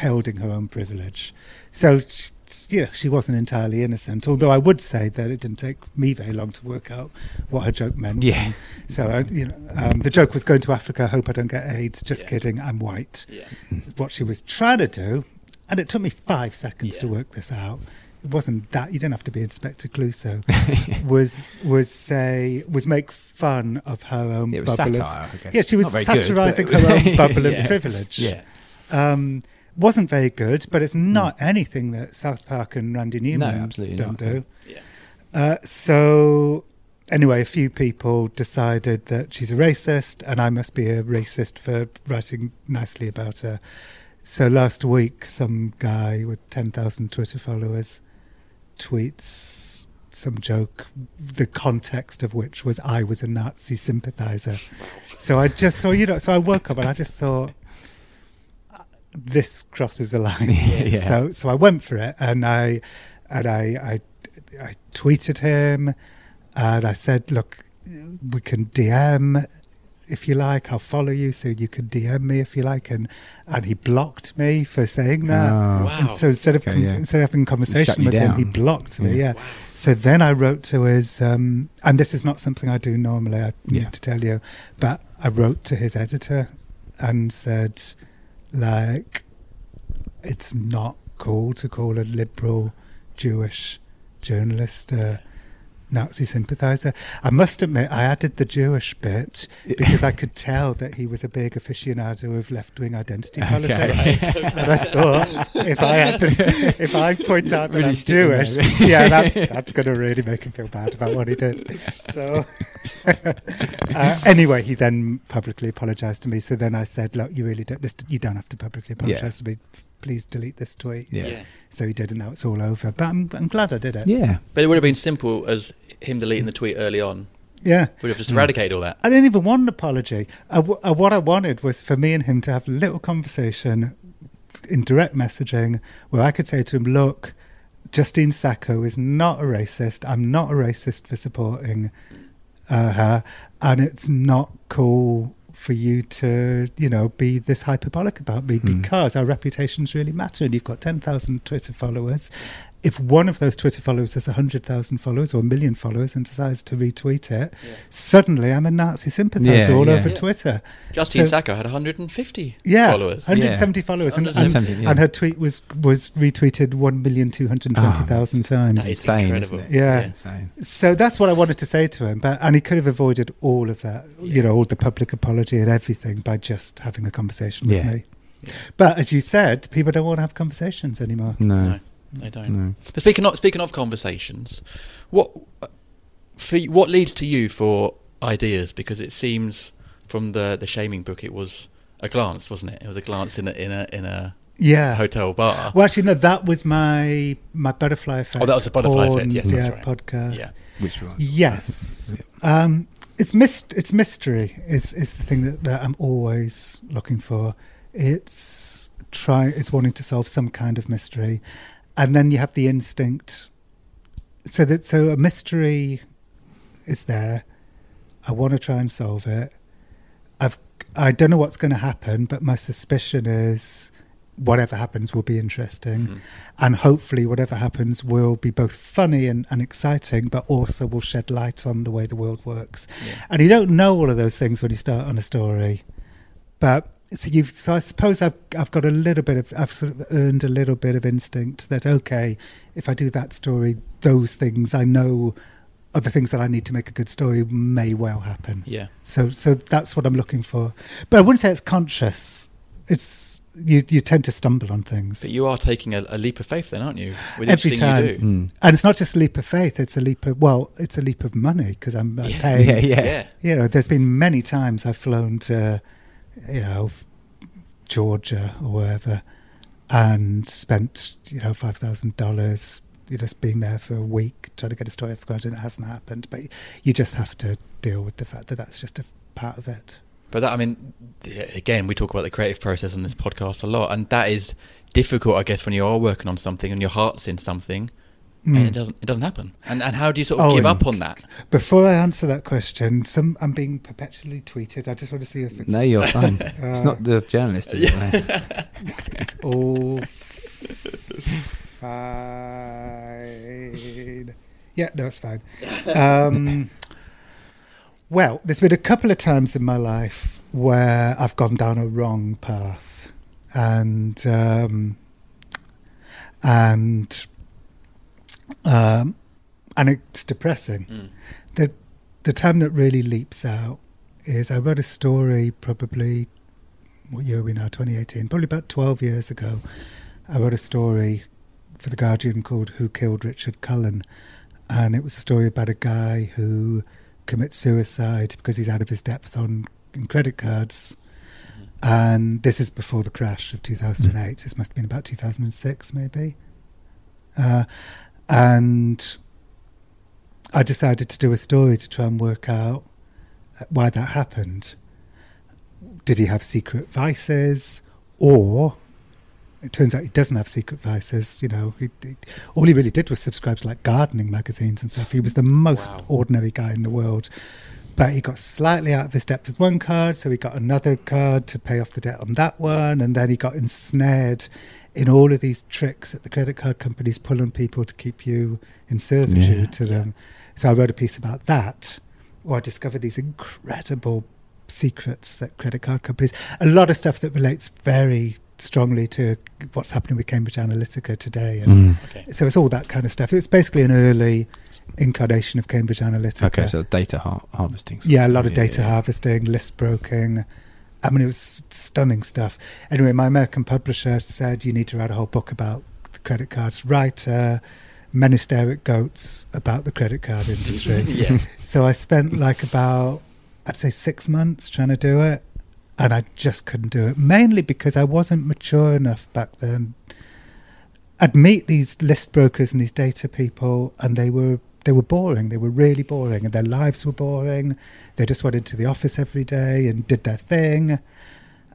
Speaker 5: holding her own privilege. So, sh- you know, she wasn't entirely innocent. Although I would say that it didn't take me very long to work out what her joke meant.
Speaker 4: Yeah.
Speaker 5: And so, I, you know, um, the joke was going to Africa. Hope I don't get AIDS. Just
Speaker 3: Yeah.
Speaker 5: kidding. I'm white
Speaker 3: yeah.
Speaker 5: what she was trying to do, and it took me five seconds to work this out. It wasn't that you don't have to be Inspector Clouseau. was was say was make fun of her own
Speaker 4: Yeah, it was
Speaker 5: bubble
Speaker 4: satire,
Speaker 5: of yeah she was
Speaker 4: good,
Speaker 5: satirising her own bubble
Speaker 3: Yeah.
Speaker 5: of privilege.
Speaker 3: Yeah.
Speaker 5: Um, wasn't very good, but it's not anything that South Park and Randy Newman
Speaker 4: absolutely
Speaker 5: don't
Speaker 4: not.
Speaker 5: do.
Speaker 3: Yeah.
Speaker 5: Uh, so anyway, a few people decided that she's a racist, and I must be a racist for writing nicely about her. So last week, some guy with ten thousand Twitter followers tweets some joke, the context of which was I was a Nazi sympathizer. So I just saw, you know, so I woke up and I just thought, "Uh, this crosses a line.
Speaker 4: Yeah.
Speaker 5: So so I went for it and I and I I I tweeted him and I said, look, we can DM if you like. I'll follow you so you can DM me if you like. And and he blocked me for saying that.
Speaker 4: Oh.
Speaker 5: And
Speaker 3: Wow.
Speaker 5: so instead of
Speaker 4: Okay,
Speaker 5: con-
Speaker 4: yeah.
Speaker 5: instead of having a conversation
Speaker 4: shut you
Speaker 5: with him, he blocked me.
Speaker 4: Yeah.
Speaker 5: Yeah. So then I wrote to his, um, and this is not something I do normally. I need to tell you, but I wrote to his editor and said, like, it's not cool to call a liberal Jewish journalist a Nazi sympathizer. I must admit, I added the Jewish bit because I could tell that he was a big aficionado of left-wing identity politics, and I thought if I add the, if I point out that
Speaker 4: Really
Speaker 5: I'm
Speaker 4: stick in there,
Speaker 5: Jewish, yeah, that's that's going to really make him feel bad about what he did. So uh, anyway, he then publicly apologised to me. So then I said, "Look, you really don't. This, you don't have to publicly apologise to me. Please delete this tweet."
Speaker 4: Yeah.
Speaker 3: Yeah.
Speaker 5: So he did, and now it's all over. But I'm I'm glad I did it.
Speaker 4: Yeah.
Speaker 3: But it would have been simple as him deleting the tweet early on.
Speaker 5: Yeah.
Speaker 3: Would have just eradicated all that.
Speaker 5: I didn't even want an apology. I w- uh, what I wanted was for me and him to have a little conversation in direct messaging where I could say to him, look, Justine Sacco is not a racist. I'm not a racist for supporting uh, her. And it's not cool for you to, you know, be this hyperbolic about me hmm. because our reputations really matter. And you've got 10,000 Twitter followers. If one of those Twitter followers has 100,000 followers or a million followers and decides to retweet it, suddenly I'm a Nazi sympathizer
Speaker 4: Yeah,
Speaker 5: all
Speaker 4: yeah.
Speaker 5: over
Speaker 3: Yeah.
Speaker 5: Twitter.
Speaker 3: Justine
Speaker 5: So-
Speaker 3: Sacco had 150
Speaker 5: Yeah,
Speaker 3: followers.
Speaker 5: 170 followers, and, and,
Speaker 4: 170, yeah.
Speaker 5: and her tweet was was retweeted one million two hundred twenty thousand ah, times.
Speaker 3: That is
Speaker 4: Insane,
Speaker 3: incredible.
Speaker 4: isn't it?
Speaker 5: Yeah.
Speaker 4: Insane.
Speaker 5: So that's what I wanted to say to him, but and he could have avoided all of that, you know, all the public apology and everything by just having a conversation with
Speaker 4: Yeah.
Speaker 5: me. But as you said, people don't want to have conversations anymore.
Speaker 4: No.
Speaker 3: They don't. But speaking of speaking of conversations, what for you- what leads to you for ideas? Because it seems from the the shaming book, it was a glance, wasn't it? It was a glance in a in a in a
Speaker 5: Yeah.
Speaker 3: hotel bar.
Speaker 5: Well, actually, no. That was my my butterfly effect.
Speaker 3: Oh, that was a butterfly
Speaker 5: porn,
Speaker 3: effect, yes, that's
Speaker 5: yeah,
Speaker 3: right.
Speaker 5: podcast.
Speaker 3: Yeah.
Speaker 4: Which one?
Speaker 5: Yes. um, it's myst- It's mystery. Is is the thing that, that I'm always looking for. It's try. It's wanting to solve some kind of mystery, and then you have the instinct. So that so a mystery is there. I want to try and solve it. I've I don't know what's going to happen, but my suspicion is whatever happens will be interesting, mm-hmm. and hopefully whatever happens will be both funny and, and exciting, but also will shed light on the way the world works. And you don't know all of those things when you start on a story, but so you so I suppose I've I've got a little bit of I've sort of earned a little bit of instinct that okay, if I do that story, those things I know are the things that I need to make a good story may well happen.
Speaker 3: Yeah.
Speaker 5: So so that's what I'm looking for. But I wouldn't say it's conscious. It's you you tend to stumble on things.
Speaker 3: But you are taking a, a leap of faith, then, aren't you? With
Speaker 5: Every time,
Speaker 3: you do.
Speaker 4: Hmm.
Speaker 5: and it's not just a leap of faith; it's a leap of well, it's a leap of money because I'm
Speaker 3: Yeah.
Speaker 5: paying.
Speaker 4: Yeah, yeah.
Speaker 3: Yeah.
Speaker 5: You know, there's been many times I've flown to, you know, Georgia or wherever, and spent you know five thousand dollars. You just being there for a week trying to get a story off the ground, and it hasn't happened. But you just have to deal with the fact that that's just a part of it.
Speaker 3: But that, I mean, again, we talk about the creative process on this podcast a lot, and that is difficult, I guess, when you are working on something and your heart's in something, and
Speaker 5: Mm.
Speaker 3: it doesn't it doesn't happen. And and how do you sort of
Speaker 5: Oh,
Speaker 3: give up on that?
Speaker 5: Before I answer that question, some I'm being perpetually tweeted. I just want to see if it's
Speaker 4: No, you're fine. it's
Speaker 5: Uh,
Speaker 4: not the journalist, is it?
Speaker 5: It's all fine. Yeah, no, it's fine. Um, well, there's been a couple of times in my life where I've gone down a wrong path, and um, and um, and it's depressing. The the time that really leaps out is I wrote a story probably what year are we now? 2018, probably about 12 years ago. I wrote a story for The Guardian called Who Killed Richard Cullen. And it was a story about a guy who commits suicide because he's out of his depth on in credit cards. And this is before the crash of 2008. This must have been about 2006, maybe. Uh, and I decided to do a story to try and work out why that happened. Did he have secret vices, or it turns out he doesn't have secret vices? You know, he, he, all he really did was subscribe to like gardening magazines and stuff. He was the most
Speaker 3: Wow.
Speaker 5: ordinary guy in the world, but he got slightly out of his depth with one card, so he got another card to pay off the debt on that one, and then he got ensnared in all of these tricks that the credit card companies pull on people to keep you in servitude
Speaker 4: Yeah.
Speaker 5: to them. So I wrote a piece about that, where I discovered these incredible secrets that credit card companies, a lot of stuff that relates very strongly to what's happening with Cambridge Analytica today. And
Speaker 4: Mm.
Speaker 3: Okay.
Speaker 5: so it's all that kind of stuff. It's basically an early incarnation of Cambridge Analytica.
Speaker 4: Okay, so data har- harvesting.
Speaker 5: Yeah, a lot of data
Speaker 4: yeah.
Speaker 5: harvesting, list broking. I mean, it was stunning stuff. Anyway, my American publisher said you need to write a whole book about the credit cards. Write uh, Men Who Stare at Goats about the credit card industry.
Speaker 3: Yeah.
Speaker 5: So I spent like about, I'd say six months trying to do it. And I just couldn't do it, mainly because I wasn't mature enough back then. I'd meet these list brokers and these data people, and they were they were boring. They were really boring, and their lives were boring. They just went into the office every day and did their thing,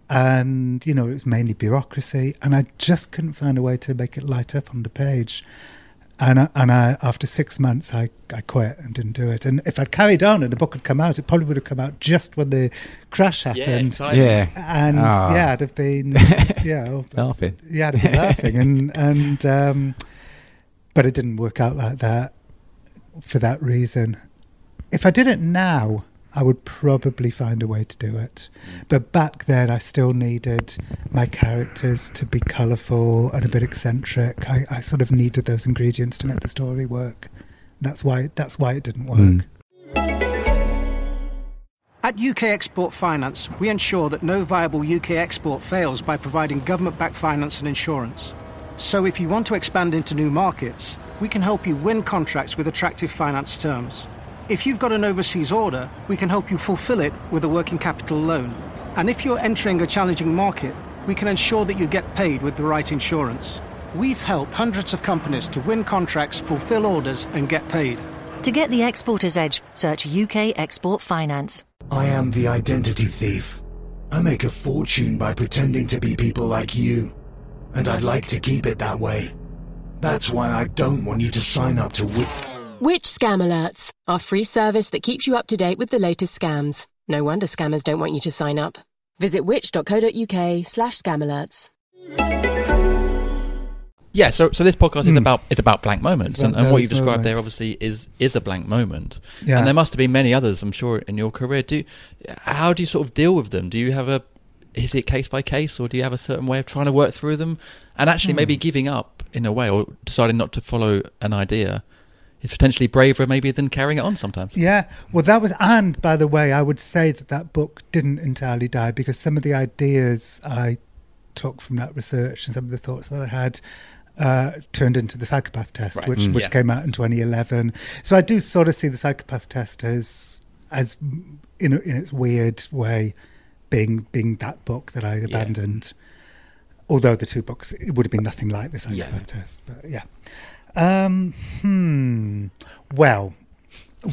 Speaker 5: and you know it was mainly bureaucracy. And I just couldn't find a way to make it light up on the page. And I, and I, after six months, I, I quit and didn't do it. And if I'd carried on and the book had come out, it probably would have come out just when the crash happened.
Speaker 3: exciting.
Speaker 4: Yeah.
Speaker 5: And
Speaker 4: Ah.
Speaker 5: yeah, I'd have been, you know,
Speaker 4: Laughing.
Speaker 5: yeah, I'd have been laughing. And, and, um, but it didn't work out like that for that reason. If I did it now, I would probably find a way to do it. But back then, I still needed my characters to be colourful and a bit eccentric. I, I sort of needed those ingredients to make the story work. That's why. That's why it didn't work.
Speaker 4: Mm.
Speaker 6: At UK Export Finance, we ensure that no viable UK export fails by providing government backed finance and insurance. So if you want to expand into new markets, we can help you win contracts with attractive finance terms. If you've got an overseas order, we can help you fulfill it with a working capital loan. And if you're entering a challenging market, we can ensure that you get paid with the right insurance. We've helped hundreds of companies to win contracts, fulfill orders, and get paid.
Speaker 7: To get the exporter's edge, search UK Export Finance.
Speaker 8: I am the identity thief. I make a fortune by pretending to be people like you. And I'd like to keep it that way. That's why I don't want you to sign up to Which.
Speaker 9: Which Scam Alerts, our free service that keeps you up to date with the latest scams. No wonder scammers don't want you to sign up. Visit which.co.uk slash scam alerts.
Speaker 3: Yeah, so so this podcast is
Speaker 5: Hmm.
Speaker 3: about it's about blank moments,
Speaker 5: It's about
Speaker 3: and, and what
Speaker 5: those
Speaker 3: you've described there
Speaker 5: moments.
Speaker 3: obviously is is a blank moment.
Speaker 5: Yeah.
Speaker 3: And there must have been many others, I'm sure, in your career. Do how do you sort of deal with them? Do you have a is it case by case, or do you have a certain way of trying to work through them, and actually maybe
Speaker 5: Hmm.
Speaker 3: giving up in a way, or deciding not to follow an idea is potentially braver maybe than carrying it on sometimes.
Speaker 5: Yeah, well, that was, and by the way, I would say that that book didn't entirely die because some of the ideas I took from that research and some of the thoughts that I had uh, turned into the psychopath test,
Speaker 3: Right.
Speaker 5: which
Speaker 3: Mm.
Speaker 5: which
Speaker 3: Yeah.
Speaker 5: came out in 2011. So I do sort of see the psychopath test as as in in its weird way being being that book that I abandoned. Although the two books, it would have been nothing like the psychopath test, but yeah. Um, hmm. Well,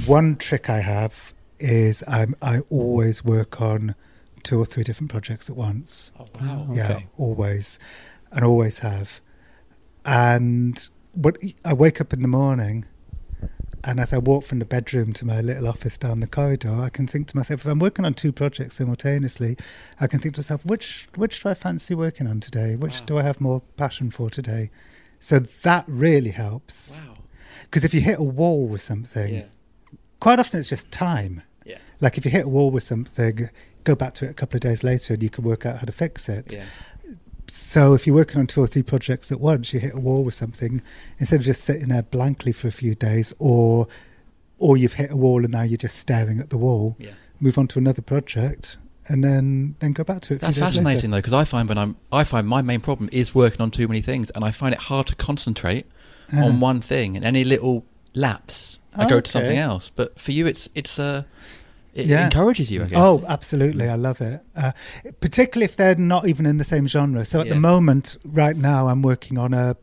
Speaker 5: one trick I have is I'm, I always work on two or three different projects at once.
Speaker 3: Oh, wow.
Speaker 5: Yeah,
Speaker 4: Okay.
Speaker 5: always, and always have. And but I wake up in the morning, and as I walk from the bedroom to my little office down the corridor, I can think to myself, if I'm working on two projects simultaneously, I can think to myself, which which do I fancy working on today? Which do I have more passion for today? So that really helps.
Speaker 3: Wow.
Speaker 5: Because if you hit a wall with something, quite often it's just time.
Speaker 3: Yeah.
Speaker 5: Like if you hit a wall with something, go back to it a couple of days later and you can work out how to fix it.
Speaker 3: Yeah.
Speaker 5: So if you're working on two or three projects at once, you hit a wall with something, instead of just sitting there blankly for a few days, or or you've hit a wall and now you're just staring at the wall.
Speaker 3: Yeah.
Speaker 5: Move on to another project and then then go back to it.
Speaker 3: That's
Speaker 5: days later.
Speaker 3: fascinating though, because I find when I'm, I find my main problem is working on too many things, and I find it hard to concentrate
Speaker 5: Ah.
Speaker 3: on one thing. And any little lapse, I go to something else. But for you, it's it's uh, it
Speaker 5: Yeah.
Speaker 3: encourages you. I guess.
Speaker 5: Oh, absolutely. I love it. Uh, particularly if they're not even in the same genre. So at
Speaker 3: Yeah.
Speaker 5: the moment, right now, I'm working on a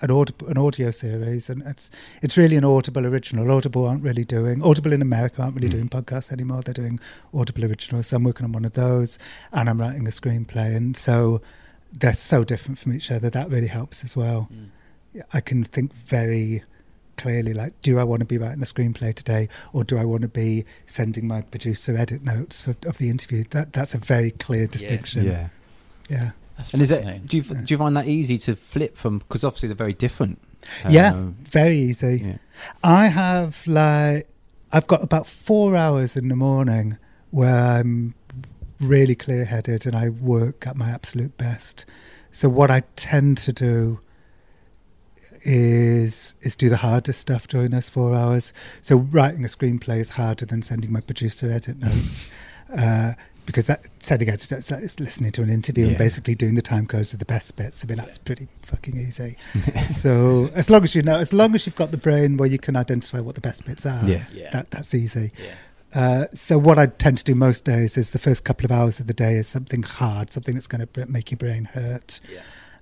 Speaker 5: an, aud- an audio series, and it's it's really an Audible original. Audible aren't really doing Audible in America aren't really doing podcasts anymore. They're doing Audible originals. So I'm working on one of those, and I'm writing a screenplay, and so they're so different from each other. That really helps as well. I can think very clearly like do i want to be writing a screenplay today or do i want to be sending my producer edit notes for, of the interview? That that's a very clear distinction.
Speaker 4: Yeah.
Speaker 5: yeah.
Speaker 4: And is it do you do you find that easy to flip from because obviously they're very different?
Speaker 5: yeah
Speaker 4: Um,
Speaker 5: very easy. i have like i've got about four hours in the morning where i'm really clear headed and i work at my absolute best. So what i tend to do is is do the hardest stuff during those four hours. So writing a screenplay is harder than sending my producer edit notes. uh, because that sending edit notes is listening to an interview and basically doing the time codes of the best bits. I mean that's pretty fucking easy. so as long as you know, as long as you've got the brain where you can identify what the best bits are,
Speaker 4: Yeah.
Speaker 3: Yeah.
Speaker 5: that that's easy. Uh, so what I tend to do most days is the first couple of hours of the day is something hard, something that's going to make your brain hurt.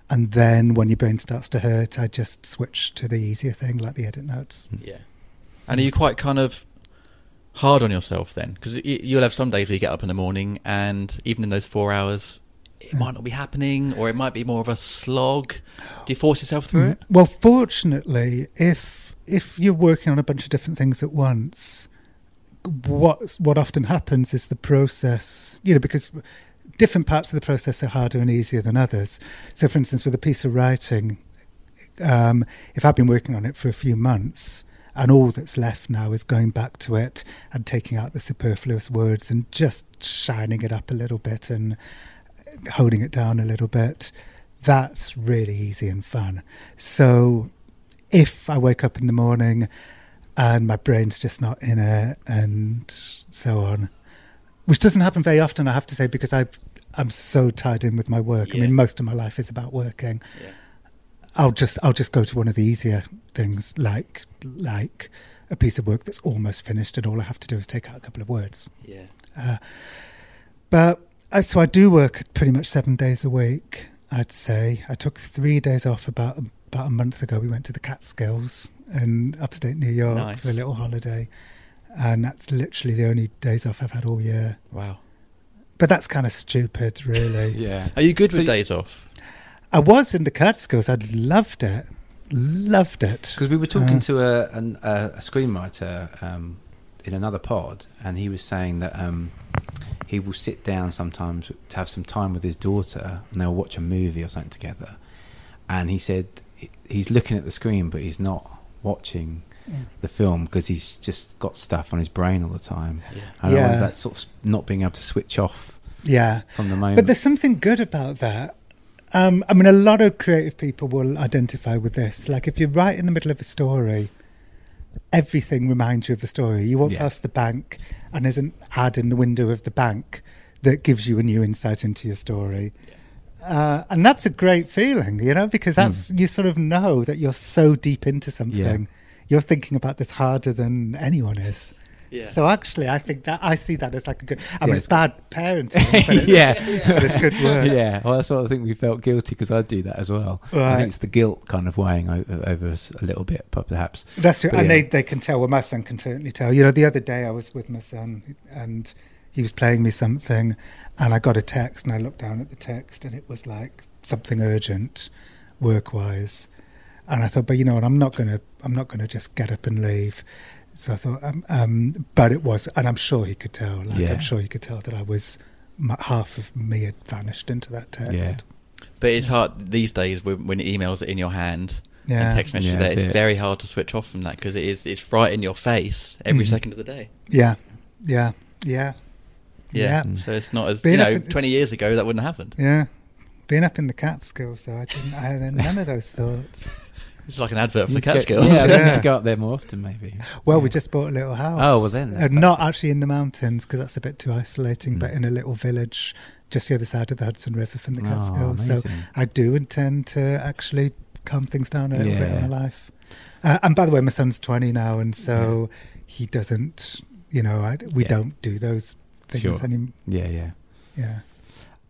Speaker 5: And then when your brain starts to hurt, I just switch to the easier thing, like the edit notes. Hmm.
Speaker 3: Yeah. And are you quite kind of hard on yourself then? Because you'll have some days where you get up in the morning, and even in those four hours, it might not be happening, or it might be more of a slog. Do you force yourself through mm. it?
Speaker 5: Well, fortunately, if if you're working on a bunch of different things at once, what what often happens is the process, you know, because different parts of the process are harder and easier than others. So, for instance, with a piece of writing, um, if I've been working on it for a few months, and all that's left now is going back to it and taking out the superfluous words and just shining it up a little bit and holding it down a little bit, that's really easy and fun. So if I wake up in the morning and my brain's just not in it and so on, which doesn't happen very often, I have to say, because I I'm so tied in with my work. I mean, most of my life is about working. I'll just I'll just go to one of the easier things, like like a piece of work that's almost finished, and all I have to do is take out a couple of words.
Speaker 3: Yeah.
Speaker 5: Uh, but I, so I do work pretty much seven days a week. I'd say I took three days off about about a month ago. We went to the Catskills in upstate New York
Speaker 3: Nice.
Speaker 5: for a little holiday, and that's literally the only days off I've had all year.
Speaker 3: Wow.
Speaker 5: But that's kind of stupid, really.
Speaker 4: Yeah.
Speaker 3: Are you good with days off?
Speaker 5: I was in the Catskills. I loved it. Loved it.
Speaker 4: Because we were talking
Speaker 5: Uh,
Speaker 4: to a, an, a, a screenwriter um, in another pod, and he was saying that um, he will sit down sometimes to have some time with his daughter, and they'll watch a movie or something together. And he said he's looking at the screen, but he's not watching
Speaker 5: Mm.
Speaker 4: the film because he's just got stuff on his brain all the time.
Speaker 3: Yeah.
Speaker 4: And I
Speaker 5: Yeah.
Speaker 4: that sort of not being able to switch off.
Speaker 5: Yeah.
Speaker 4: From the moment.
Speaker 5: But there's something good about that. Um, I mean, a lot of creative people will identify with this. Like, if you're right in the middle of a story, everything reminds you of the story. You walk
Speaker 4: Yeah.
Speaker 5: past the bank, and there's an ad in the window of the bank that gives you a new insight into your story. Uh, and that's a great feeling, you know, because that's you sort of know that you're so deep into something. You're thinking about this harder than anyone is.
Speaker 4: Yeah.
Speaker 5: So actually, I think that I see that as like a good. I
Speaker 4: Yeah,
Speaker 5: mean,
Speaker 4: it's
Speaker 5: it's bad parenting, but it's,
Speaker 4: yeah,
Speaker 5: but it's good work.
Speaker 4: Yeah, well, that's what I think we felt guilty because I do that as well. I think it's the guilt kind of weighing over, over us a little bit, but perhaps.
Speaker 5: That's true,
Speaker 4: But
Speaker 5: and
Speaker 4: yeah.
Speaker 5: they they can tell. Well, my son can certainly tell. You know, the other day I was with my son, and he was playing me something, and I got a text, and I looked down at the text, and it was like something urgent, work wise, and I thought, but you know what, I'm not gonna I'm not gonna just get up and leave. So I thought, um, um, but it was, and I'm sure he could tell. Like,
Speaker 4: Yeah.
Speaker 5: I'm sure he could tell that I was my, half of me had vanished into that text.
Speaker 3: But it's hard these days when, when emails are in your hand
Speaker 5: Yeah.
Speaker 3: and text messages.
Speaker 4: Yeah,
Speaker 3: there, it's
Speaker 4: it.
Speaker 3: very hard to switch off from that because it is it's right in your face every
Speaker 5: Mhm.
Speaker 3: second of the day.
Speaker 5: Yeah, yeah, yeah,
Speaker 3: Yeah.
Speaker 5: Yeah.
Speaker 3: So it's not as
Speaker 5: Being
Speaker 3: you know,
Speaker 5: in-
Speaker 3: twenty years ago that wouldn't have happened.
Speaker 5: Yeah, being up in the Catskills, though, I didn't. I had none of those thoughts.
Speaker 3: It's like an advert for the
Speaker 4: Need to go-
Speaker 3: Catskills.
Speaker 4: Yeah, they need to go up there more often, maybe.
Speaker 5: Well, we just bought a little house.
Speaker 4: Oh, well then, that's
Speaker 5: Uh, not actually in the mountains because that's a bit too isolating,
Speaker 4: Mm.
Speaker 5: but in a little village just the other side of the Hudson River from the
Speaker 4: Oh,
Speaker 5: Catskills. so
Speaker 4: amazing.
Speaker 5: I do intend to actually calm things down a little bit in my life. Uh, and by the way, my son's 20 now, and so he doesn't, you know, I, we
Speaker 4: Yeah.
Speaker 5: don't do those things
Speaker 4: Sure.
Speaker 5: anymore.
Speaker 4: Yeah, yeah.
Speaker 5: Yeah.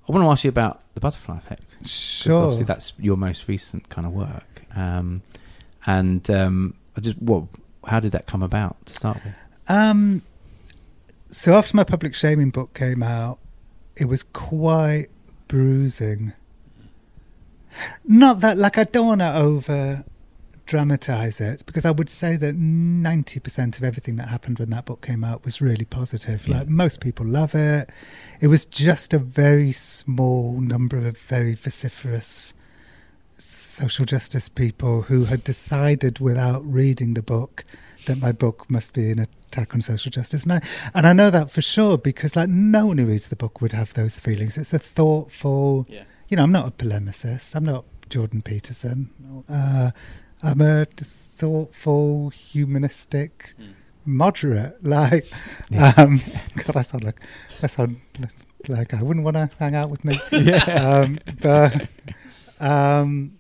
Speaker 4: I want to ask you about the butterfly effect. 'cause
Speaker 5: Sure.
Speaker 4: Obviously, that's your most recent kind of work. Um, and um, I just, what? How did that come about to start with?
Speaker 5: Um, so after my public shaming book came out, it was quite bruising. Not that, like, I don't want to over dramatize it because I would say that 90% of everything that happened when that book came out was really positive.
Speaker 4: Yeah.
Speaker 5: Like, most people love it. It was just a very small number of very vociferous social justice people who had decided without reading the book that my book must be an attack on social justice. And I, and I know that for sure because like no one who reads the book would have those feelings. It's a thoughtful,
Speaker 3: Yeah.
Speaker 5: you know, I'm not a polemicist. I'm not Jordan Peterson. Uh, I'm a thoughtful, humanistic, moderate. Like,
Speaker 4: Yeah.
Speaker 5: um, God, I sound like I sound like I wouldn't want to hang out with me.
Speaker 4: Yeah.
Speaker 5: um, but um,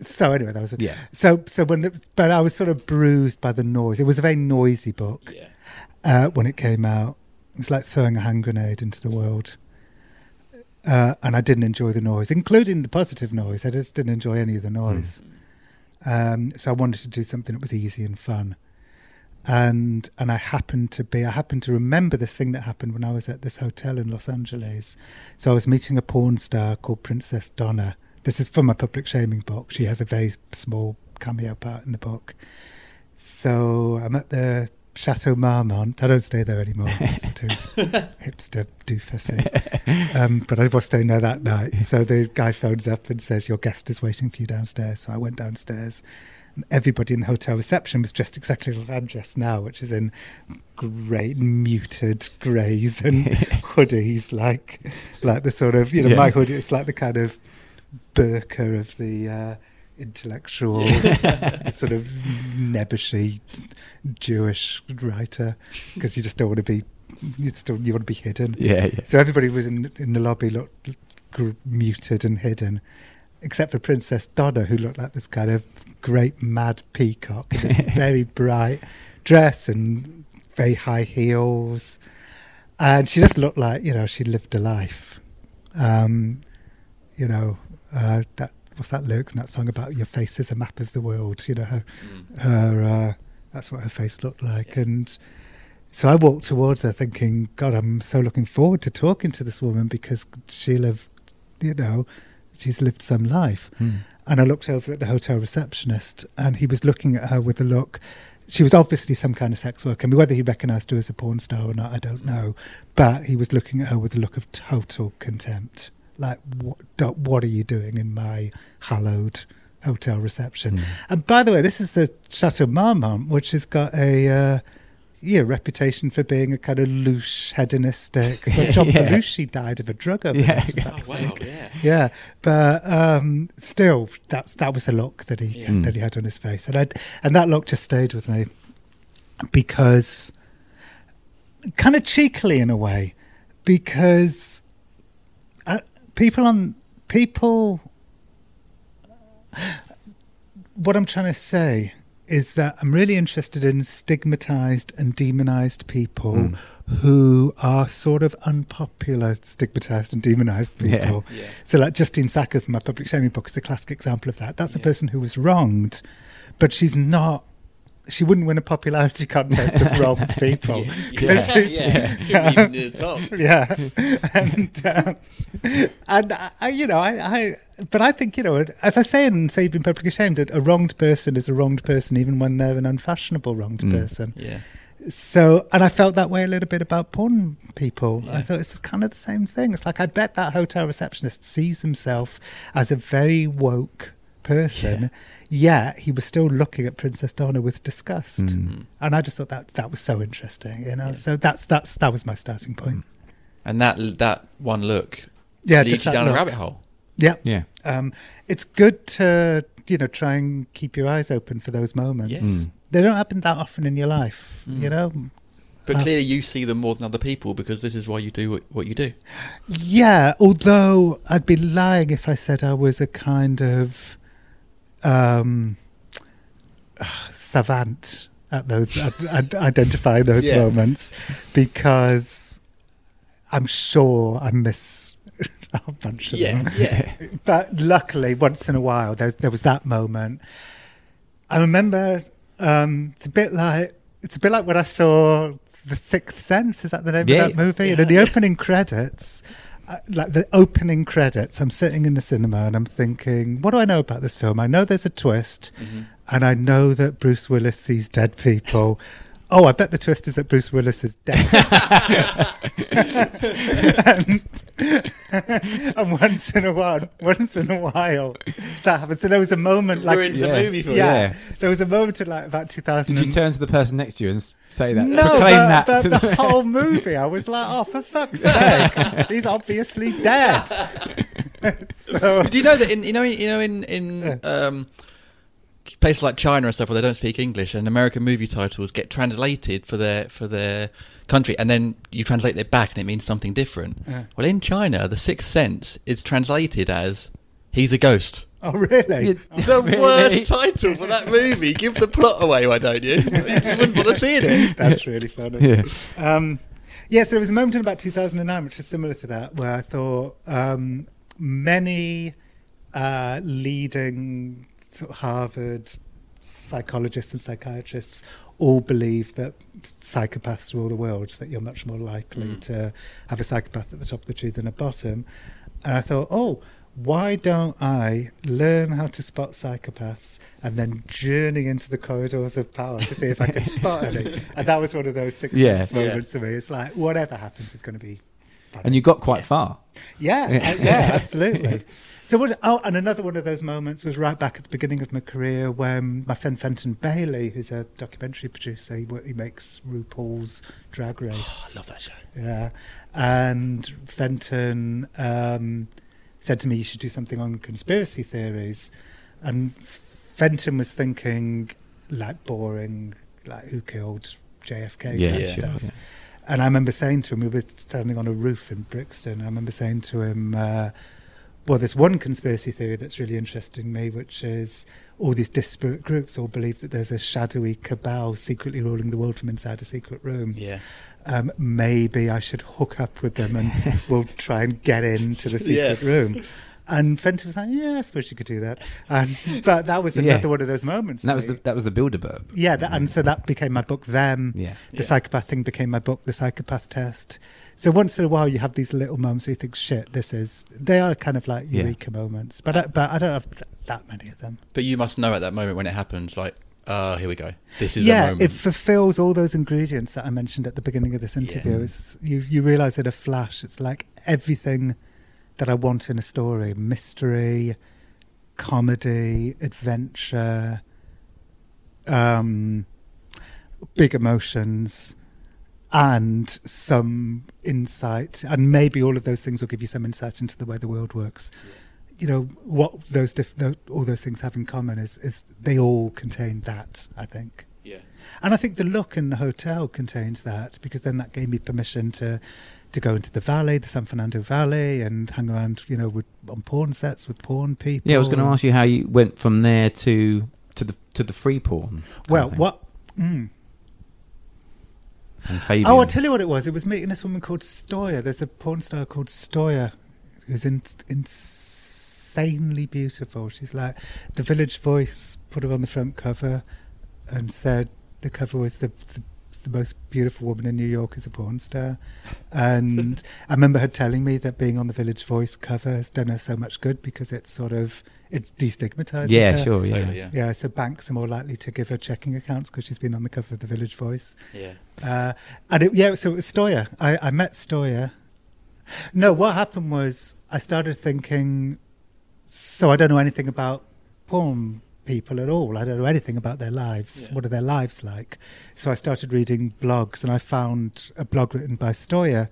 Speaker 5: so anyway, that was it.
Speaker 4: Yeah.
Speaker 5: So so when the, but I was sort of bruised by the noise. It was a very noisy book.
Speaker 3: Yeah.
Speaker 5: Uh, when it came out, it was like throwing a hand grenade into the world. Uh, and I didn't enjoy the noise, including the positive noise. I just didn't enjoy any of the noise. Um, so I wanted to do something that was easy and fun. And and I happened to be I happened to remember this thing that happened when I was at this hotel in Los Angeles. So I was meeting a porn star called Princess Donna. This is from my public shaming book. She has a very small cameo part in the book. So I'm at the Chateau Marmont. I don't stay there anymore. It's too hipster doofusy. Um, but I was staying there that night. So the guy phones up and says, Your guest is waiting for you downstairs. So I went downstairs. And everybody in the hotel reception was dressed exactly like I'm dressed now, which is in great muted greys and hoodies, like like the sort of you know
Speaker 4: Yeah.
Speaker 5: my hoodie. It's like the kind of burqa of the uh, intellectual, sort of nebbishy Jewish writer because you just don't want to be. You still you want to be hidden.
Speaker 10: Yeah, yeah.
Speaker 5: So everybody was in in the lobby looked gr- muted and hidden, except for Princess Donna, who looked like this kind of great mad peacock in this very bright dress and very high heels, and she just looked like you know she lived a life. Um, you know uh, that what's that lyrics in that song about your face is a map of the world. You know her her uh, that's what her face looked like, and so I walked towards her thinking, God, I'm so looking forward to talking to this woman because she'll have, you know, she's lived some life.
Speaker 10: Hmm.
Speaker 5: And I looked over at the hotel receptionist and he was looking at her with a look. She was obviously some kind of sex worker. I mean, whether he recognised her as a porn star or not, I don't know. But he was looking at her with a look of total contempt. Like, what, what are you doing in my hallowed hotel reception? And by the way, this is the Chateau Marmont, which has got a uh, yeah reputation for being a kind of loose, hedonistic. So John
Speaker 10: Yeah.
Speaker 5: Belushi died of a drug overdose.
Speaker 10: Yeah. Oh,
Speaker 3: wow, yeah.
Speaker 5: yeah. But um, still, that's that was the look that he
Speaker 10: Mm.
Speaker 5: that he had on his face, and I and that look just stayed with me because kind of cheekily in a way because people on people what i'm trying to say is that i'm really interested in stigmatized and demonized people
Speaker 10: Mm.
Speaker 5: who are sort of unpopular stigmatized and demonized people
Speaker 10: Yeah.
Speaker 5: so like justine sacco from my public shaming book is a classic example of that that's a person who was wronged but she's not she wouldn't win a popularity contest of wronged people.
Speaker 3: Yeah.
Speaker 5: 'Cause she's-
Speaker 3: Yeah. Couldn't near the top.
Speaker 5: Yeah, and um, and I, I- you know, I, I, but I think you know, as I say in "Say You've Publicly Shamed," a wronged person is a wronged person, even when they're an unfashionable wronged
Speaker 10: Mm.
Speaker 5: person.
Speaker 3: Yeah.
Speaker 5: So, and I felt that way a little bit about porn people. I thought it's kind of the same thing. It's like I bet that hotel receptionist sees himself as a very woke person, yet he was still looking at Princess Donna with disgust.
Speaker 10: Mm.
Speaker 5: And I just thought that that was so interesting, you know. So that's that's that was my starting point.
Speaker 3: And that that one look
Speaker 5: Yeah,
Speaker 3: leads
Speaker 5: just
Speaker 3: you down
Speaker 5: look.
Speaker 3: a rabbit hole.
Speaker 5: Yeah,
Speaker 10: Yeah.
Speaker 5: Um, it's good to you know try and keep your eyes open for those moments.
Speaker 3: Yes. Mm.
Speaker 5: They don't happen that often in your life,
Speaker 3: Mm.
Speaker 5: you know.
Speaker 3: But
Speaker 5: Uh,
Speaker 3: clearly, you see them more than other people because this is why you do what, what you do.
Speaker 5: Yeah, although I'd be lying if I said I was a kind of um, savant at those, at, identifying those
Speaker 3: Yeah.
Speaker 5: moments, because I'm sure I miss a bunch of
Speaker 3: Yeah,
Speaker 5: them.
Speaker 3: yeah.
Speaker 5: But luckily, once in a while, there, there was that moment. I remember um, it's a bit like it's a bit like when I saw The Sixth Sense. Is that the name
Speaker 10: Yeah,
Speaker 5: of that movie?
Speaker 10: yeah.
Speaker 5: And in the opening credits, like the opening credits, I'm sitting in the cinema and I'm thinking, what do I know about this film? I know there's a twist,
Speaker 3: Mm-hmm.
Speaker 5: and I know that Bruce Willis sees dead people. Oh, I bet the twist is that Bruce Willis is dead. and, and once in a while, once in a while, that happens. So there was a moment like
Speaker 3: Ruins the
Speaker 10: Yeah.
Speaker 3: movie for
Speaker 5: yeah,
Speaker 10: Yeah.
Speaker 5: there was a moment in like about 2000.
Speaker 10: Did you turn to the person next to you and say that?
Speaker 5: no,
Speaker 10: Proclaim
Speaker 5: but,
Speaker 10: that.
Speaker 5: but
Speaker 10: to
Speaker 5: the whole movie, I was like, oh, for fuck's sake, he's obviously dead. so,
Speaker 3: Do you know that in you know you know in in um, places like China and stuff where they don't speak English and American movie titles get translated for their for their country and then you translate it back and it means something different.
Speaker 5: Yeah.
Speaker 3: Well, in China, The Sixth Sense is translated as "He's a ghost."
Speaker 5: oh, really?
Speaker 3: The
Speaker 10: Really?
Speaker 3: worst title for that movie. Give the plot away, why don't you? You wouldn't bother seeing it.
Speaker 5: That's really funny.
Speaker 10: Yeah.
Speaker 5: Um, yeah, so there was a moment in about 2009 which is similar to that, where I thought um, many uh, leading sort of Harvard psychologists and psychiatrists all believe that psychopaths rule the world, that you're much more likely
Speaker 3: Mm.
Speaker 5: to have a psychopath at the top of the tree than a bottom. And I thought, oh, why don't I learn how to spot psychopaths and then journey into the corridors of power to see if I can spot any? And that was one of those six
Speaker 10: Yeah.
Speaker 5: moments for me. It's like whatever happens is going to be funny.
Speaker 10: and you got quite far.
Speaker 5: Yeah, uh, yeah, absolutely. So what? Oh, and another one of those moments was right back at the beginning of my career when my friend Fenton Bailey, who's a documentary producer, he, he makes RuPaul's Drag Race.
Speaker 3: Oh, I love that show.
Speaker 5: Yeah, and Fenton um, said to me, "You should do something on conspiracy theories." and Fenton was thinking like boring, like who killed JFK
Speaker 10: Yeah,
Speaker 5: type
Speaker 10: sure,
Speaker 5: stuff.
Speaker 10: yeah.
Speaker 5: And I remember saying to him, we were standing on a roof in Brixton. I remember saying to him, uh, "Well, there's one conspiracy theory that's really interesting me, which is all these disparate groups all believe that there's a shadowy cabal secretly ruling the world from inside a secret room.
Speaker 3: Yeah.
Speaker 5: Um, maybe I should hook up with them and we'll try and get into the secret
Speaker 3: Yeah.
Speaker 5: room." And Fenton was like, "Yeah, I suppose you could do that." And, but that was
Speaker 10: Yeah.
Speaker 5: another one of those moments.
Speaker 10: That was
Speaker 5: me.
Speaker 10: the that was the Bilderberg.
Speaker 5: Yeah, that, and so that became my book. Them,
Speaker 10: Yeah.
Speaker 5: the
Speaker 10: Yeah.
Speaker 5: psychopath thing became my book. The psychopath test. So once in a while, you have these little moments where you think, "Shit, this is." They are kind of like
Speaker 3: Yeah.
Speaker 5: eureka moments, but I, but I don't have th- that many of them.
Speaker 3: But you must know at that moment when it happens, like, ah, here we go. This is
Speaker 5: yeah,
Speaker 3: moment.
Speaker 5: it fulfills all those ingredients that I mentioned at the beginning of this interview.
Speaker 3: Yeah.
Speaker 5: It's, you you realize in a flash, it's like everything that I want in a story: mystery, comedy, adventure, um, big emotions, and some insight. And maybe all of those things will give you some insight into the way the world works. You know what those diff- tho- all those things have in common is is they all contain that. I think.
Speaker 3: Yeah.
Speaker 5: And I think the look in the hotel contains that because then that gave me permission to to go into the valley, the San Fernando Valley, and hang around, you know, with on porn sets with porn people.
Speaker 10: Yeah, I was going to ask you how you went from there to to the to the free porn.
Speaker 5: Well, what? Mm.
Speaker 10: And Fabian.
Speaker 5: Oh, I'll tell you what it was. It was meeting this woman called Stoya. There's a porn star called Stoya who's in, insanely beautiful. She's like, the Village Voice put her on the front cover and said the cover was the, the, the most beautiful woman in New York is a porn star. And I remember her telling me that being on the Village Voice cover has done her so much good because it's sort of, it's destigmatized.
Speaker 10: Yeah, sure, yeah.
Speaker 3: Totally, yeah.
Speaker 5: Yeah, so banks are more likely to give her checking accounts because she's been on the cover of the Village Voice.
Speaker 3: Yeah.
Speaker 5: Uh, and it, yeah, so it was Stoya. I, I met Stoya. No, what happened was I started thinking, so I don't know anything about porn people at all. I don't know anything about their lives. What are their lives like? So I started reading blogs and I found a blog written by Stoya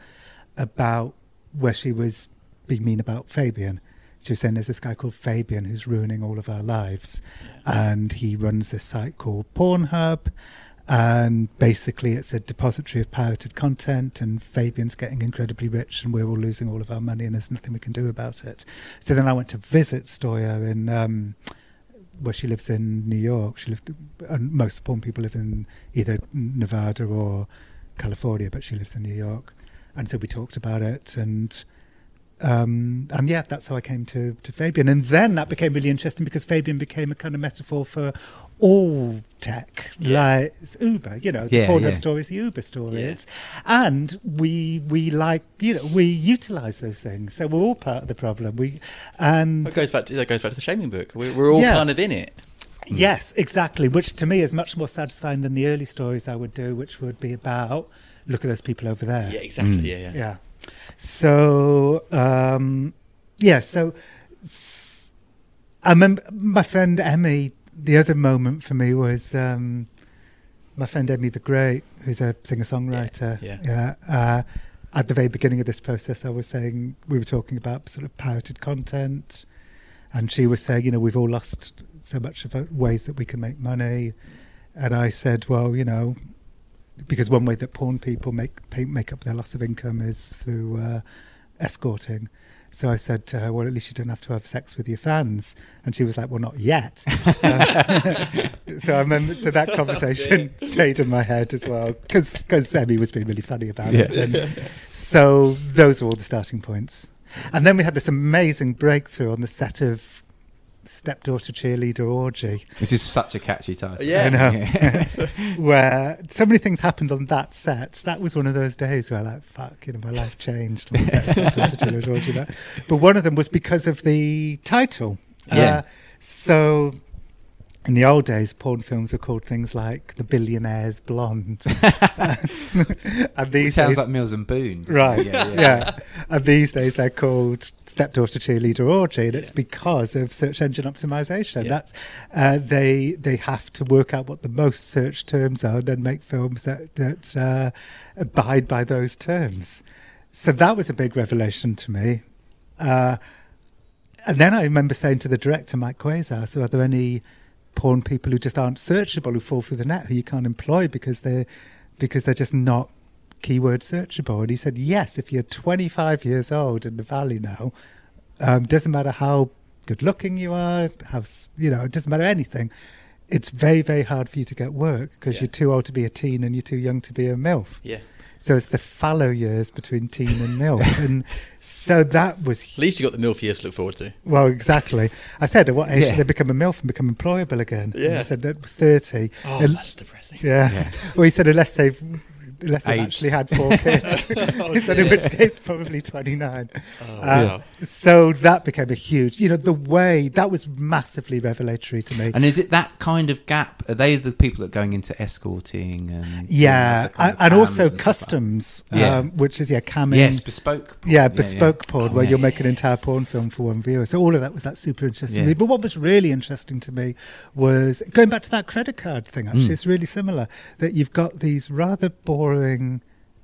Speaker 5: about where she was being mean about Fabian. She was saying there's this guy called Fabian who's ruining all of our lives. And he runs this site called Pornhub. And basically, it's a depository of pirated content, and Fabian's getting incredibly rich, and we're all losing all of our money, and there's nothing we can do about it. So then I went to visit Stoya in um, where she lives in New York. She lived, and most porn people live in either Nevada or California, but she lives in New York. And so we talked about it, and um, and yeah, that's how I came to, to Fabian. And then that became really interesting because Fabian became a kind of metaphor for all tech. Like it's Uber, you know, the
Speaker 10: Yeah,
Speaker 5: Pornhub
Speaker 10: yeah.
Speaker 5: story the Uber story.
Speaker 3: Yeah.
Speaker 5: And we we like you know we utilize those things, so we're all part of the problem. We and
Speaker 3: That goes back to that goes back to the shaming book. We're, we're all
Speaker 5: Yeah.
Speaker 3: kind of in it.
Speaker 5: Yes, exactly. Which to me is much more satisfying than the early stories I would do, which would be about look at those people over there.
Speaker 3: Yeah, exactly. Mm. Yeah, yeah.
Speaker 5: Yeah. So um, yeah, so I remember my friend Emmy. The other moment for me was um, my friend Emmy the Great, who's a singer songwriter.
Speaker 3: Yeah,
Speaker 5: yeah. Uh, at the very beginning of this process, I was saying we were talking about sort of pirated content, and she was saying, you know, we've all lost so much of ways that we can make money, and I said, well, you know, because one way that porn people make pay, make up their loss of income is through uh, escorting. So I said to her, "Well, at least you don't have to have sex with your fans." And she was like, "Well, not yet." Uh, so I remember, so that conversation stayed in my head as well because because Emmy was being really funny about it. And so those were all the starting points. And then we had this amazing breakthrough on the set of Stepdaughter Cheerleader Orgy.
Speaker 10: This is such a catchy title.
Speaker 5: I know. where so many things happened on that set. That was one of those days where, like, fuck, you know, my life changed. on the set of Stepdaughter Cheerleader Orgy. But one of them was because of the title.
Speaker 10: Yeah.
Speaker 5: Uh, so. In the old days, porn films were called things like The Billionaire's Blonde. and these
Speaker 10: sounds
Speaker 5: days,
Speaker 10: like Mills and Boon.
Speaker 5: Right.
Speaker 10: Yeah,
Speaker 5: Yeah,
Speaker 10: yeah.
Speaker 5: And these days they're called Stepdaughter Cheerleader Orgy, and it's because of search engine optimization.
Speaker 3: Yeah.
Speaker 5: That's uh, they they have to work out what the most search terms are, and then make films that that uh, abide by those terms. So that was a big revelation to me. Uh, And then I remember saying to the director, Mike Quasar, so are there any porn people who just aren't searchable, who fall through the net, who you can't employ because they're because they're just not keyword searchable? And he said, yes, if you're 25 years old in the valley now, um, doesn't matter how good looking you are, how you know, it doesn't matter anything. It's very, very hard for you to get work because you're too old to be a teen and you're too young to be a MILF.
Speaker 3: Yeah.
Speaker 5: So it's the fallow years between teen and MILF. and so that was
Speaker 3: At least you got the MILF years to look forward to.
Speaker 5: well, exactly. I said, at what age
Speaker 3: Yeah.
Speaker 5: should they become a MILF and become employable again? And
Speaker 3: Yeah.
Speaker 5: I said, at 30.
Speaker 3: Oh,
Speaker 5: And-
Speaker 3: that's depressing.
Speaker 5: Yeah.
Speaker 3: Yeah.
Speaker 5: Well, he said, unless they've, unless they've actually had four kids.
Speaker 3: Oh,
Speaker 5: he said, in which case, probably 29.
Speaker 3: Oh,
Speaker 5: Uh,
Speaker 3: wow.
Speaker 5: So that became a huge, you know, the way, that was massively revelatory to me.
Speaker 10: And is it that kind of gap? Are they the people that are going into escorting and
Speaker 5: Yeah,
Speaker 10: the kind
Speaker 5: and,
Speaker 10: of
Speaker 5: and
Speaker 10: cams
Speaker 5: also
Speaker 10: stuff like
Speaker 5: customs,
Speaker 10: Yeah.
Speaker 5: um, which is yeah, camming.
Speaker 10: Yes, bespoke porn.
Speaker 5: Yeah,
Speaker 10: Yeah, yeah.
Speaker 5: bespoke porn,
Speaker 10: Oh,
Speaker 5: where
Speaker 10: yeah,
Speaker 5: you'll
Speaker 10: yeah,
Speaker 5: make an entire porn film for one viewer. So all of that was that super interesting to me. But what was really interesting to me was going back to that credit card thing. Actually,
Speaker 10: Mm.
Speaker 5: it's really similar that you've got these rather boring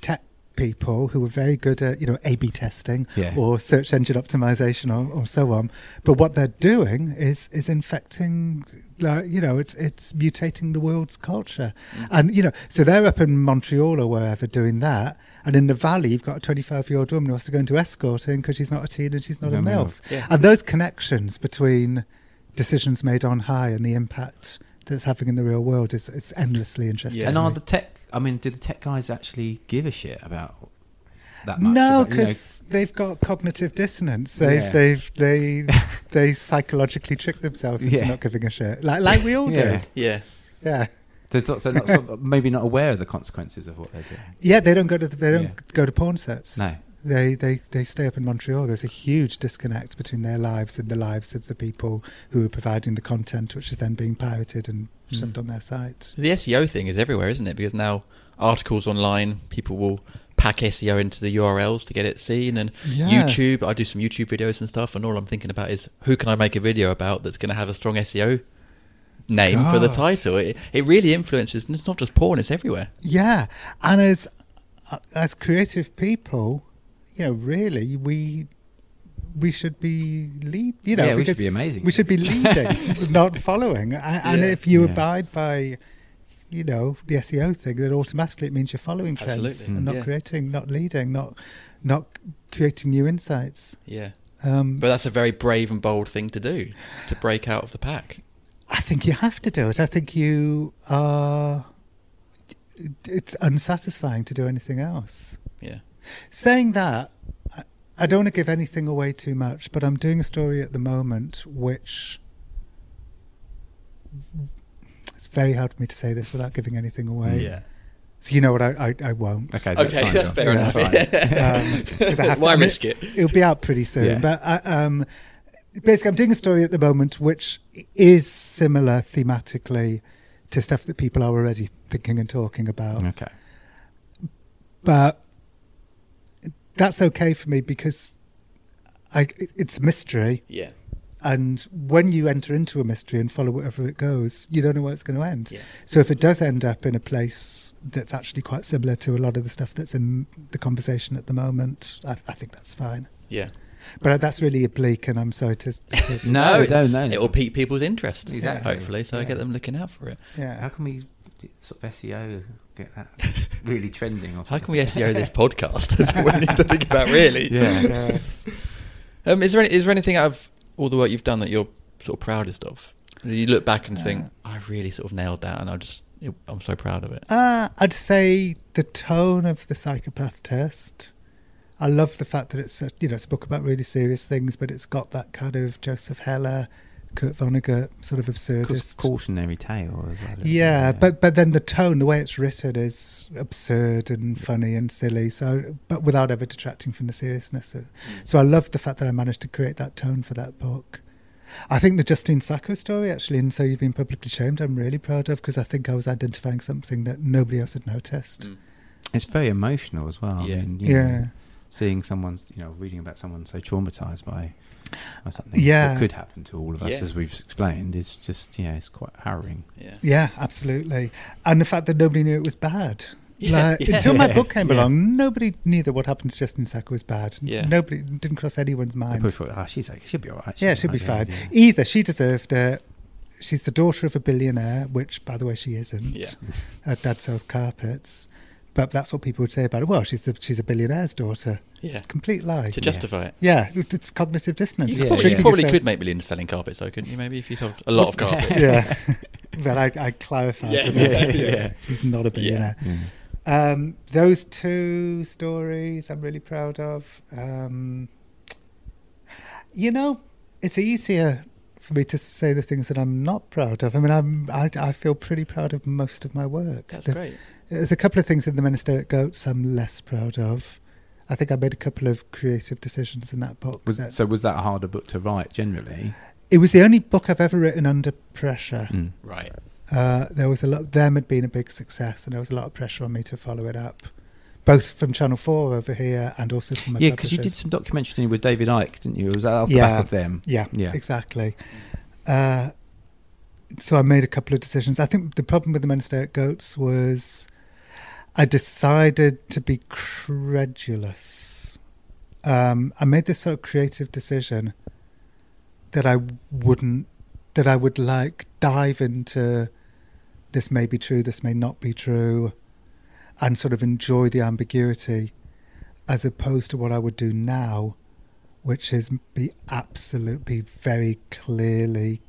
Speaker 5: tech people who are very good at you know A/B testing
Speaker 10: Yeah.
Speaker 5: or search engine optimization or, or so on. But what they're doing is is infecting. Like, you know, it's it's mutating the world's culture, mm. and you know, so they're up in Montreal or wherever doing that, and in the valley you've got a 25 year old woman who has to go into escorting because she's not a teen and she's not
Speaker 10: No
Speaker 5: a
Speaker 10: milf.
Speaker 5: milf,
Speaker 10: Yeah.
Speaker 5: and those connections between decisions made on high and the impact that it's having in the real world is it's endlessly interesting.
Speaker 10: And are the tech? I mean, do the tech guys actually give a shit about that much?
Speaker 5: No,
Speaker 10: about, you know-
Speaker 5: because they've got cognitive dissonance. They've
Speaker 10: Yeah.
Speaker 5: they've they they psychologically trick themselves into
Speaker 10: Yeah.
Speaker 5: not giving a shit, like like we all do.
Speaker 10: Yeah.
Speaker 3: Yeah.
Speaker 5: Yeah.
Speaker 10: They're not, they're not sort of maybe not aware of the consequences of what they're doing.
Speaker 5: Yeah, they don't go to the, they don't
Speaker 10: Yeah.
Speaker 5: go to porn sets.
Speaker 10: No.
Speaker 5: They, they they stay up in Montreal. There's a huge disconnect between their lives and the lives of the people who are providing the content, which is then being pirated and shoved
Speaker 3: Mm.
Speaker 5: on their site.
Speaker 3: The SEO thing is everywhere, isn't it? Because now articles online, people will pack SEO into the URLs to get it seen, and
Speaker 5: Yeah.
Speaker 3: YouTube. I do some YouTube videos and stuff, and all I'm thinking about is who can I make a video about that's going to have a strong SEO name for the title. It, it really influences. And it's not just porn; it's everywhere.
Speaker 5: Yeah, and as uh, as creative people, you know, really, we we should be lead. You know,
Speaker 10: Yeah, we should be amazing.
Speaker 5: We should be leading, not following. And, and if you
Speaker 10: Yeah.
Speaker 5: abide by, you know, the SEO thing, then automatically it means you're following trends
Speaker 3: Absolutely.
Speaker 5: and not
Speaker 3: Yeah.
Speaker 5: creating, not leading, not not creating new insights.
Speaker 3: Yeah.
Speaker 5: Um,
Speaker 3: But that's a very brave and bold thing to do to break out of the pack.
Speaker 5: I think you have to do it. I think you are. It's unsatisfying to do anything else.
Speaker 3: Yeah.
Speaker 5: Saying that, I, I don't want to give anything away too much, but I'm doing a story at the moment which. It's very hard for me to say this without giving anything away.
Speaker 3: Yeah.
Speaker 5: So you know what? I I, I won't.
Speaker 10: Okay,
Speaker 3: Okay,
Speaker 10: fine,
Speaker 3: that's
Speaker 10: John.
Speaker 3: fair enough.
Speaker 5: Um, 'cause I have
Speaker 3: Why
Speaker 5: I mean,
Speaker 3: risk it?
Speaker 5: It'll be out pretty soon.
Speaker 10: Yeah.
Speaker 5: But I, um, basically, I'm doing a story at the moment which is similar thematically to stuff that people are already thinking and talking about.
Speaker 10: Okay.
Speaker 5: But that's okay for me because I, it- it's mystery.
Speaker 3: Yeah.
Speaker 5: And when you enter into a mystery and follow wherever it goes, you don't know where it's going to end.
Speaker 3: Yeah.
Speaker 5: So if it does end up in a place that's actually quite similar to a lot of the stuff that's in the conversation at the moment, I, I think that's fine.
Speaker 3: Yeah.
Speaker 5: But that's really oblique, and I'm sorry to. to
Speaker 10: No, no, no.
Speaker 3: It will pique people's interest.
Speaker 10: Exactly.
Speaker 3: Hopefully, so
Speaker 10: Yeah.
Speaker 3: get them looking out for it.
Speaker 5: Yeah.
Speaker 10: How can we sort of SEO get that really trending? or
Speaker 3: How can we SEO this podcast? That's what we need to think about, really.
Speaker 10: Yeah.
Speaker 5: Yeah.
Speaker 3: Um, is there any, is there anything out of all the work you've done that you're sort of proudest of? You look back and think, I really sort of nailed that, and I just I'm so proud of it.
Speaker 5: Uh, I'd say the tone of the psychopath test. I love the fact that it's a, you know it's a book about really serious things, but it's got that kind of Joseph Heller, Kurt uh, Vonnegut sort of
Speaker 10: Cause
Speaker 5: absurdist.
Speaker 10: cautionary tale as well. isn't it?
Speaker 5: Yeah, but but then the tone, the way it's written, is absurd and funny and silly. So, but without ever detracting from the seriousness. Of, mm. So I love the fact that I managed to create that tone for that book. I think the Justine Sacco story, actually, and so you've been publicly shamed, I'm really proud of because I think I was identifying something that nobody else had noticed. Mm.
Speaker 10: It's very emotional as well.
Speaker 3: Yeah.
Speaker 10: I mean, you know,
Speaker 5: Yeah.
Speaker 10: seeing someone, you know, reading about someone so traumatized by, by something
Speaker 5: Yeah.
Speaker 10: that could happen to all of us,
Speaker 3: Yeah.
Speaker 10: as we've explained, is just yeah, it's quite harrowing.
Speaker 3: Yeah.
Speaker 5: Yeah, absolutely. And the fact that nobody knew it was bad.
Speaker 3: Yeah,
Speaker 5: like,
Speaker 3: yeah.
Speaker 5: until my book came
Speaker 3: yeah.
Speaker 5: along, nobody knew that what happened to Justine Sacco was bad.
Speaker 3: Yeah.
Speaker 5: Nobody didn't cross anyone's mind.
Speaker 10: thought, "Ah, she's like, she'll be all right.
Speaker 5: yeah, she'll be fine. Either she deserved it. She's the daughter of a billionaire, which, by the way, she isn't.
Speaker 3: Yeah.
Speaker 5: Her dad sells carpets, but that's what people would say about her. Well, she's the, she's a billionaire's daughter.
Speaker 3: Yeah.
Speaker 5: It's a complete lie.
Speaker 3: To justify it.
Speaker 5: Yeah, it's cognitive dissonance.
Speaker 3: You
Speaker 5: It's
Speaker 3: probably, you probably could make millions selling carpets, though, couldn't you? Maybe if you sold a lot of carpets.
Speaker 5: yeah. but I, I clarified.
Speaker 3: Yeah. Yeah, yeah.
Speaker 5: She's not a billionaire.
Speaker 10: Yeah.
Speaker 5: Um, those two stories I'm really proud of. Um, you know, it's easier for me to say the things that I'm not proud of. I mean, I'm I, I feel pretty proud of most of my work.
Speaker 3: That's
Speaker 5: There's-
Speaker 3: great.
Speaker 5: There's a couple of things in the Men Who Stare at Goats I'm less proud of. I think I made a couple of creative decisions in that book.
Speaker 10: Was,
Speaker 5: that-
Speaker 10: so was that a harder book to write generally?
Speaker 5: it was the only book I've ever written under pressure.
Speaker 10: Mm.
Speaker 3: Right.
Speaker 5: Uh, there was a lot. Them had been a big success, and there was a lot of pressure on me to follow it up, both from Channel Four over here and also from my
Speaker 10: Yeah, because you did some documentary with David Icke, didn't you? Was that off the
Speaker 5: yeah,
Speaker 10: back of them?
Speaker 5: Yeah,
Speaker 10: yeah.
Speaker 5: exactly. Uh, so I made a couple of decisions. I think the problem with the Men Who Stare at Goats was I decided to be credulous. Um, I made this sort of creative decision that I wouldn't, that I would like dive into this may be true, this may not be true, and sort of enjoy the ambiguity as opposed to what I would do now, which is be absolutely be very clearly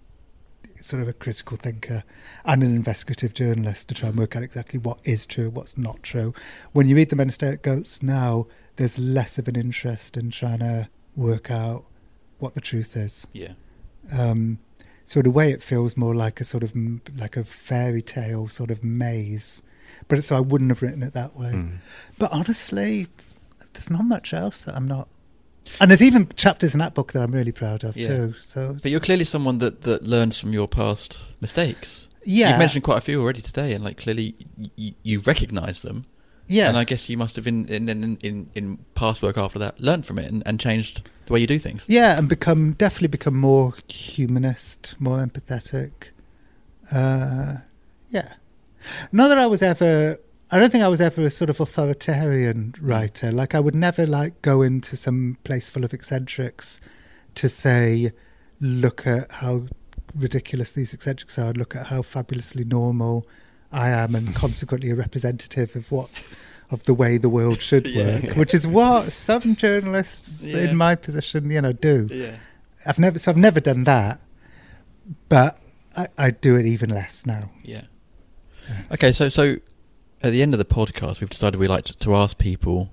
Speaker 5: sort of a critical thinker and an investigative journalist to try and work out exactly what is true, what's not true. When you read the Men Who Stare at Goats now, there's less of an interest in trying to work out what the truth is.
Speaker 3: Yeah.
Speaker 5: Um, so in a way, it feels more like a sort of like a fairy tale sort of maze. But so I wouldn't have written it that way.
Speaker 10: Mm.
Speaker 5: But honestly, there's not much else that I'm not. And there's even chapters in that book that I'm really proud of
Speaker 3: Yeah.
Speaker 5: too. So
Speaker 3: But you're clearly someone that, that learns from your past mistakes.
Speaker 5: Yeah.
Speaker 3: You've mentioned quite a few already today, and like clearly y- y- you recognise them.
Speaker 5: Yeah.
Speaker 3: And I guess you must have in in, in, in, in past work after that learned from it and, and changed the way you do things.
Speaker 5: Yeah, and become definitely become more humanist, more empathetic. Uh, yeah. Not that I was ever. I don't think I was ever a sort of authoritarian writer. Like I would never like go into some place full of eccentrics to say, look at how ridiculous these eccentrics are. Look at how fabulously normal I am, and consequently a representative of what of the way the world should
Speaker 3: Yeah.
Speaker 5: work, which is what some journalists
Speaker 3: Yeah.
Speaker 5: in my position, you know, do.
Speaker 3: Yeah.
Speaker 5: I've never, so I've never done that, but I, I do it even less now.
Speaker 3: Yeah. Okay, so so at the end of the podcast, we've decided we like to, to ask people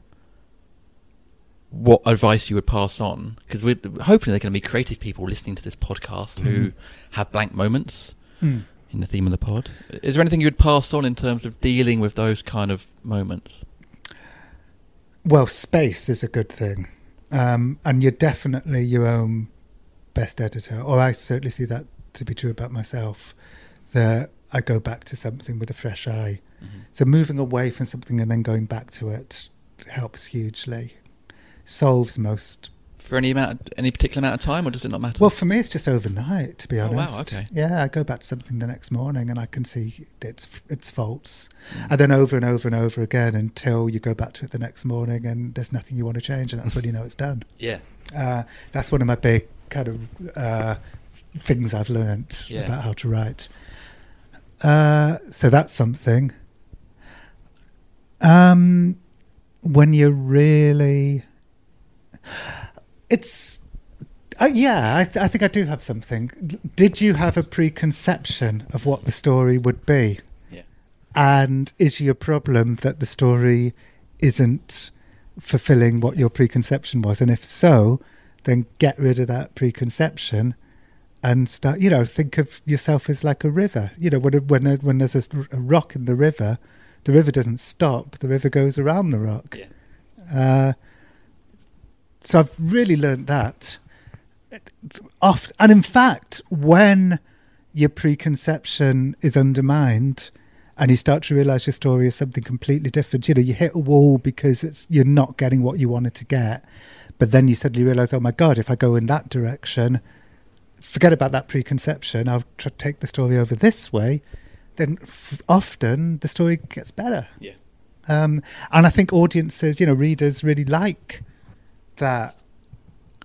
Speaker 3: what advice you would pass on because we're hoping they're going to be creative people listening to this podcast who
Speaker 5: Mhm.
Speaker 3: have blank moments
Speaker 5: Hmm.
Speaker 3: in the theme of the pod. Is there anything you'd pass on in terms of dealing with those kind of moments?
Speaker 5: Well, space is a good thing, um, and you're definitely your own best editor. Or I certainly see that to be true about myself. That I go back to something with a fresh eye. So moving away from something and then going back to it helps hugely. Solves most
Speaker 3: For any amount, any particular amount of time, or does it not matter?
Speaker 5: Well, for me, it's just overnight, to be
Speaker 3: Oh, wow,
Speaker 5: honest.
Speaker 3: okay.
Speaker 5: Yeah, I go back to something the next morning and I can see its its faults, and then over and over and over again until you go back to it the next morning and there's nothing you want to change, and that's when you know it's done.
Speaker 3: Yeah.
Speaker 5: uh, that's one of my big kind of uh, things I've learned
Speaker 3: Yeah.
Speaker 5: about how to write. Uh, so that's something. Um, when you're really, it's, uh, yeah, I, th- I think I do have something. Did you have a preconception of what the story would be?
Speaker 3: Yeah.
Speaker 5: And is your problem that the story isn't fulfilling what your preconception was? And if so, then get rid of that preconception and start. You know, think of yourself as like a river. You know, when when when there's a, rock in the river, the river doesn't stop. The river goes around the rock. Uh, so I've really learned that. Oft, and in fact, when your preconception is undermined and you start to realize your story is something completely different, you know, you hit a wall because it's you're not getting what you wanted to get, but then you suddenly realize, oh my god, if I go in that direction, forget about that preconception. I'll try to take the story over this way. Then f- often the story gets better.
Speaker 3: Yeah.
Speaker 5: Um, and I think audiences, you know, readers really like that.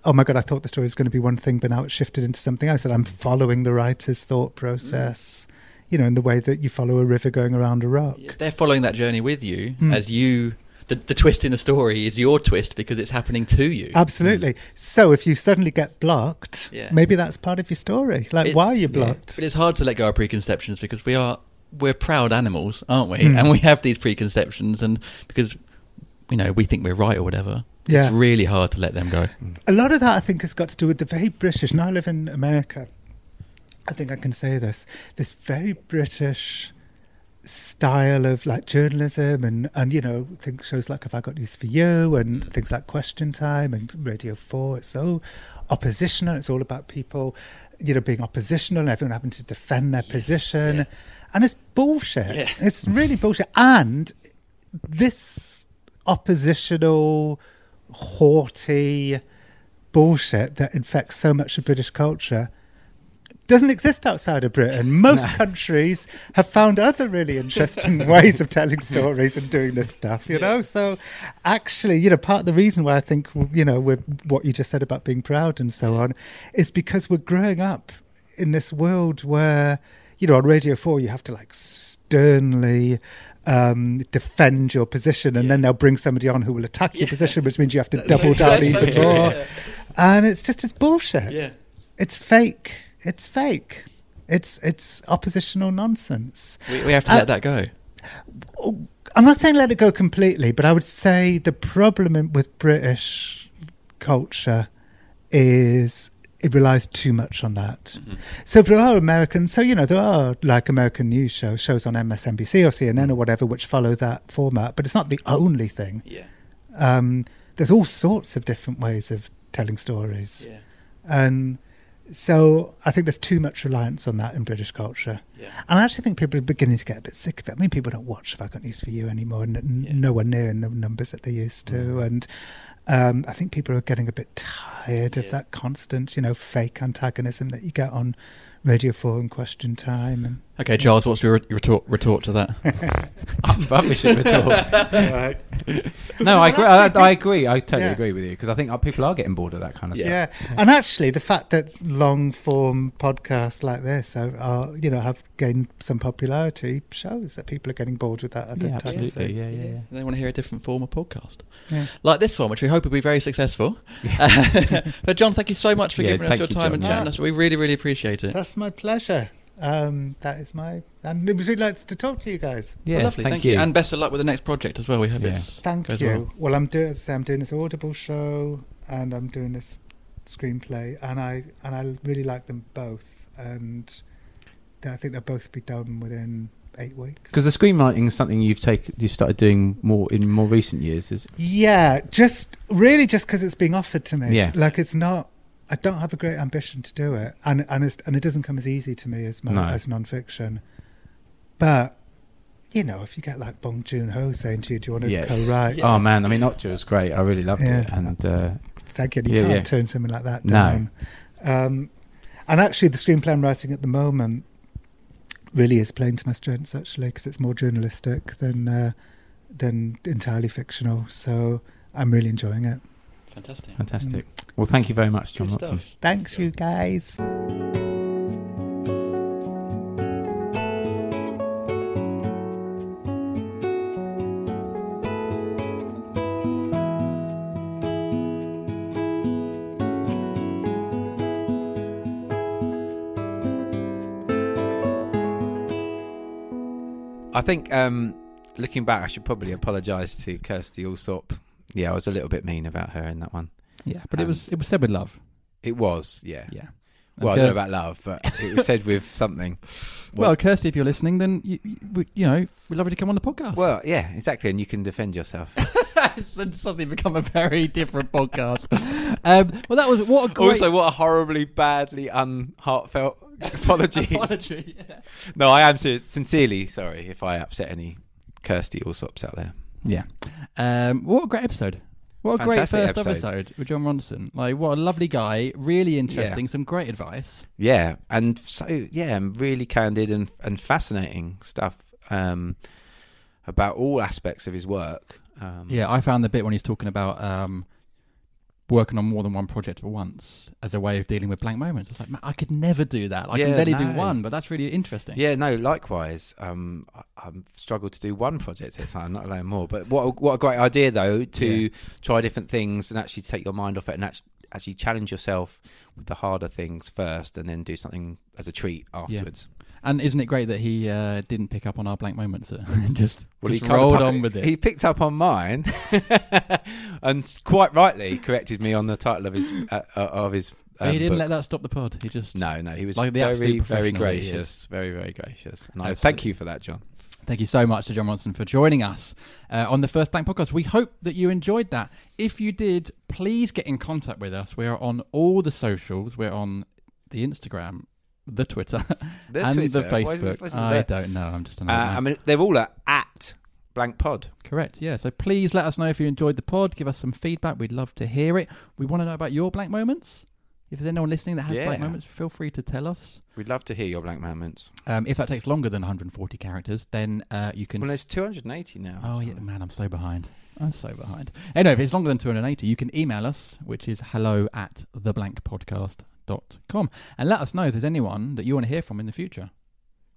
Speaker 5: Oh my god! I thought the story was going to be one thing, but now it's shifted into something else. And I'm following the writer's thought process, you know, in the way that you follow a river going around a rock.
Speaker 3: They're following that journey with you
Speaker 5: Mm.
Speaker 3: as you. The, the twist in the story is your twist because it's happening to you.
Speaker 5: Absolutely. So if you suddenly get blocked,
Speaker 3: Yeah.
Speaker 5: maybe that's part of your story. Like,
Speaker 3: It-
Speaker 5: why are you
Speaker 3: yeah.
Speaker 5: blocked?
Speaker 3: But it's hard to let go of preconceptions because we are we're proud animals, aren't we?
Speaker 5: Mm.
Speaker 3: And we have these preconceptions, and because you know we think we're right or whatever,
Speaker 5: Yeah.
Speaker 3: it's really hard to let them go.
Speaker 5: A lot of that, I think, has got to do with the very British. Now I live in America. I think I can say this. This very British style of like journalism and and you know things shows like have I got news for you and things like Question Time and Radio Four. It's so oppositional. It's all about people, you know, being oppositional and everyone having to defend their position, and it's bullshit.
Speaker 11: Yeah.
Speaker 5: It's really bullshit. And this oppositional, haughty bullshit that infects so much of British culture doesn't exist outside of Britain. Most
Speaker 11: No.
Speaker 5: countries have found other really interesting ways of telling stories and doing this stuff, you know? So actually, you know, part of the reason why I think, you know, with what you just said about being proud and so on is because we're growing up in this world where, you know, on Radio 4, you have to like sternly um, defend your position and then they'll bring somebody on who will attack your position, which means you have to double down even
Speaker 11: Yeah.
Speaker 5: more.
Speaker 11: Yeah.
Speaker 5: And it's just, it's bullshit.
Speaker 11: Yeah.
Speaker 5: It's fake. It's fake. It's it's oppositional nonsense.
Speaker 3: We, we have to
Speaker 5: Uh,
Speaker 3: let that go.
Speaker 5: I'm not saying let it go completely, but I would say the problem with British culture is it relies too much on that.
Speaker 3: Mm-hmm.
Speaker 5: So there are American, so you know there are like American news shows, shows on MSNBC or CNN or whatever, which follow that format, but it's not the only thing.
Speaker 3: Yeah.
Speaker 5: Um, there's all sorts of different ways of telling stories,
Speaker 3: Yeah.
Speaker 5: and so I think there's too much reliance on that in British culture.
Speaker 3: Yeah.
Speaker 5: And I actually think people are beginning to get a bit sick of it. I mean, people don't watch Got News for You anymore, n- n- nowhere near in the numbers that they used to.
Speaker 3: Mm.
Speaker 5: And um, I think people are getting a bit tired of that constant, you know, fake antagonism that you get on Radio 4 and Question Time. And
Speaker 3: Okay, Charles, what's your retort, retort to that?
Speaker 10: I'm rubbish at retorts.
Speaker 5: Right.
Speaker 10: No, I agree. I, I agree. I totally
Speaker 5: Yeah.
Speaker 10: agree with you because I think uh, people are getting bored of that kind of stuff. Yeah.
Speaker 5: and actually, the fact that long form podcasts like this are, are, you know, have gained some popularity shows that people are getting bored with that other
Speaker 10: Yeah,
Speaker 5: type of
Speaker 10: absolutely.
Speaker 5: thing.
Speaker 10: Yeah, yeah, yeah.
Speaker 3: They want to hear a different form of podcast.
Speaker 5: Yeah.
Speaker 3: Like this one, which we hope will be very successful. but Jon, thank you so much for
Speaker 10: Yeah,
Speaker 3: giving us
Speaker 10: thank
Speaker 3: your
Speaker 10: you,
Speaker 3: time
Speaker 10: Jon.
Speaker 3: and
Speaker 10: Yeah.
Speaker 3: us. We really, really appreciate it.
Speaker 5: That's my pleasure. Um, that is my, and it was really nice to talk to you guys.
Speaker 3: Well, lovely, thank, you. And best of luck with the next project as well. We hope
Speaker 10: Yeah.
Speaker 3: it's
Speaker 5: Thank
Speaker 3: goes
Speaker 5: you.
Speaker 3: well.
Speaker 5: Well, I'm doing, as I say, I'm doing this Audible show, and I'm doing this screenplay, and I and I really like them both, and I think they'll both be done within eight weeks.
Speaker 10: Because the screenwriting is something you've taken, you started doing more in more recent years. Is
Speaker 5: Yeah, just really just because it's being offered to me.
Speaker 10: Yeah.
Speaker 5: like it's not. I don't have a great ambition to do it, and and it's, and it doesn't come as easy to me as my,
Speaker 10: No.
Speaker 5: as non-fiction. But you know, if you get like Bong Joon Ho saying to you, "Do you want to
Speaker 10: yeah.
Speaker 5: co-write?"
Speaker 10: Oh man, I mean, Okja was great. I really loved
Speaker 5: Yeah.
Speaker 10: it, and uh,
Speaker 5: Thank you. You
Speaker 10: yeah,
Speaker 5: can't
Speaker 10: yeah.
Speaker 5: turn something like that
Speaker 10: No.
Speaker 5: down. Um, and actually, the screenplay I'm writing at the moment really is playing to my strengths, actually, because it's more journalistic than uh, than entirely fictional. So I'm really enjoying it.
Speaker 3: Fantastic.
Speaker 10: fantastic. Well, thank you very much, Jon
Speaker 3: Good
Speaker 10: Ronson.
Speaker 3: stuff.
Speaker 5: Thanks, you guys.
Speaker 4: I think um, looking back, I should probably apologise to Kirstie Allsopp. Yeah, I was a little bit mean about her in that one.
Speaker 12: Yeah, but it was it was said with love.
Speaker 4: It was, yeah.
Speaker 12: Yeah.
Speaker 4: Well, I don't know
Speaker 12: Kirst-
Speaker 4: about love, but it was said with something.
Speaker 12: Well, Kirstie, if you're listening, then you, you, we- you know we'd love you to come on the podcast.
Speaker 4: Well, yeah, exactly, and you can defend yourself.
Speaker 12: it's suddenly become a very different podcast. um, well, that was what a great.
Speaker 4: Also, what a horribly badly unheartfelt apologies.
Speaker 12: Apology, yeah.
Speaker 4: No, I am sin- sincerely sorry if I upset any Kirstie Allsopps out there.
Speaker 12: Yeah. Um, what a great episode. What a
Speaker 4: Fantastic
Speaker 12: great first
Speaker 4: episode.
Speaker 12: episode. with Jon Ronson. Like, what a lovely guy. Really interesting.
Speaker 4: Yeah.
Speaker 12: Some great advice.
Speaker 4: Yeah, and so yeah, and really candid and and fascinating stuff. Um, about all aspects of his work. Um,
Speaker 3: Yeah, I found the bit when he's talking about um, working on more than one project at once as a way of dealing with blank moments. It's like, man, I could never do that. I
Speaker 4: Yeah,
Speaker 3: can barely do one, but that's really interesting.
Speaker 4: Yeah, no, likewise. Um, I, I've struggled to do one project at a time, not alone more. But what a, what a great idea, though, to
Speaker 3: Yeah.
Speaker 4: try different things and actually take your mind off it and actually, actually challenge yourself with the harder things first and then do something as a treat afterwards.
Speaker 3: And isn't it great that he uh, didn't pick up on our blank moments uh, just,
Speaker 4: Well,
Speaker 3: just
Speaker 4: he
Speaker 3: rolled on with it?
Speaker 4: He picked up on mine, and quite rightly corrected me on the title of his uh, uh, of his.
Speaker 3: But he
Speaker 4: um,
Speaker 3: didn't
Speaker 4: book.
Speaker 3: let that stop the pod. He just
Speaker 4: No, no, he was
Speaker 3: like the
Speaker 4: very, very
Speaker 3: professional that he is.
Speaker 4: gracious, very, very gracious, and I
Speaker 3: Absolutely.
Speaker 4: thank you for that, Jon.
Speaker 3: Thank you so much to Jon Ronson for joining us uh, on the First Blank podcast. We hope that you enjoyed that. If you did, please get in contact with us. We are on all the socials. We're on the Instagram, the Twitter,
Speaker 4: The
Speaker 3: and
Speaker 4: Twitter?
Speaker 3: the
Speaker 4: Why is it
Speaker 3: Facebook.
Speaker 4: supposed to be
Speaker 3: I don't know. I'm just an
Speaker 4: Uh,
Speaker 3: man.
Speaker 4: I mean, they're all at, at blank pod.
Speaker 3: Correct. Yeah. So please let us know if you enjoyed the pod. Give us some feedback. We'd love to hear it. We want to know about your blank moments. If there's anyone listening that has blank moments, feel free to tell us.
Speaker 4: We'd love to hear your blank moments.
Speaker 3: Um, if that takes longer than 140 characters, then uh, you can.
Speaker 4: Well, there's 280 now.
Speaker 3: Oh yeah, man, I'm so behind. I'm so behind. Anyway, if it's longer than 280, you can email us, which is hello at theblankpodcast.com, and let us know if there's anyone that you want to hear from in the future.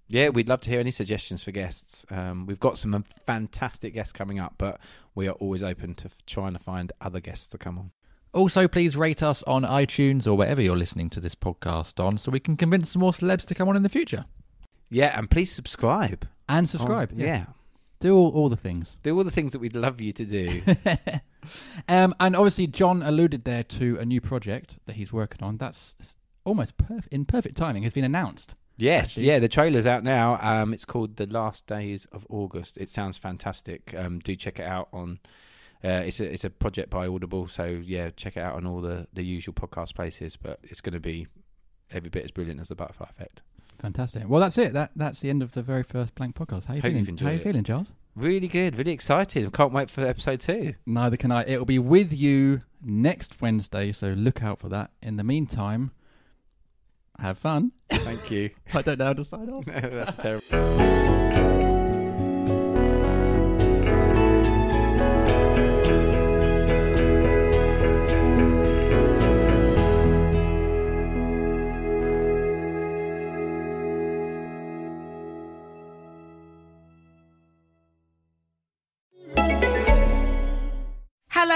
Speaker 4: Yeah, we'd love to hear any suggestions for guests. Um, we've got some fantastic guests coming up, but we are always open to trying to find other guests to come on.
Speaker 3: Also, please rate us on iTunes or wherever you're listening to this podcast on, so we can convince some more celebs to come on in the future.
Speaker 4: Yeah, and please subscribe.
Speaker 3: And subscribe.
Speaker 4: On-
Speaker 3: yeah.
Speaker 4: yeah.
Speaker 3: Do all, all the things.
Speaker 4: Do all the things that we'd love you to do.
Speaker 3: Um, and obviously, Jon alluded there to a new project that he's working on. That's almost perf- in perfect timing. Has been announced.
Speaker 4: Yes,
Speaker 3: actually.
Speaker 4: yeah, the trailer's out now. Um, it's called The Last Days of August. It sounds fantastic. Um, do check it out on. Uh, it's a it's a project by Audible, so yeah, check it out on all the, the usual podcast places. But it's going to be every bit as brilliant as the Butterfly Effect.
Speaker 3: Fantastic. Well, that's it. That that's the end of the very first blank podcast. How you
Speaker 4: Hope
Speaker 3: feeling? How you
Speaker 4: it.
Speaker 3: feeling, Charles?
Speaker 4: Really good, really excited. Can't wait for episode two.
Speaker 3: Neither can I. It'll be with you next Wednesday, so look out for that. In the meantime, have fun.
Speaker 4: Thank you.
Speaker 3: I don't know how to sign off.
Speaker 4: That's terrible.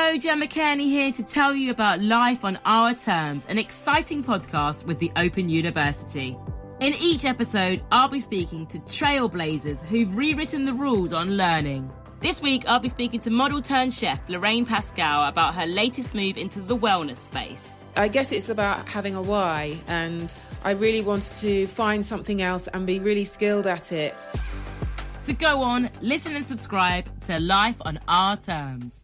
Speaker 11: Hello, Gemma Cairney here to tell you about Life on Our Terms, an exciting podcast with the Open University. In each episode, I'll be speaking to trailblazers who've rewritten the rules on learning. This week, I'll be speaking to model turned chef Lorraine Pascale about her latest move into the wellness space.
Speaker 13: I guess it's about having a why, and I really wanted to find something else and be really skilled at it.
Speaker 11: So go on, listen and subscribe to Life on Our Terms.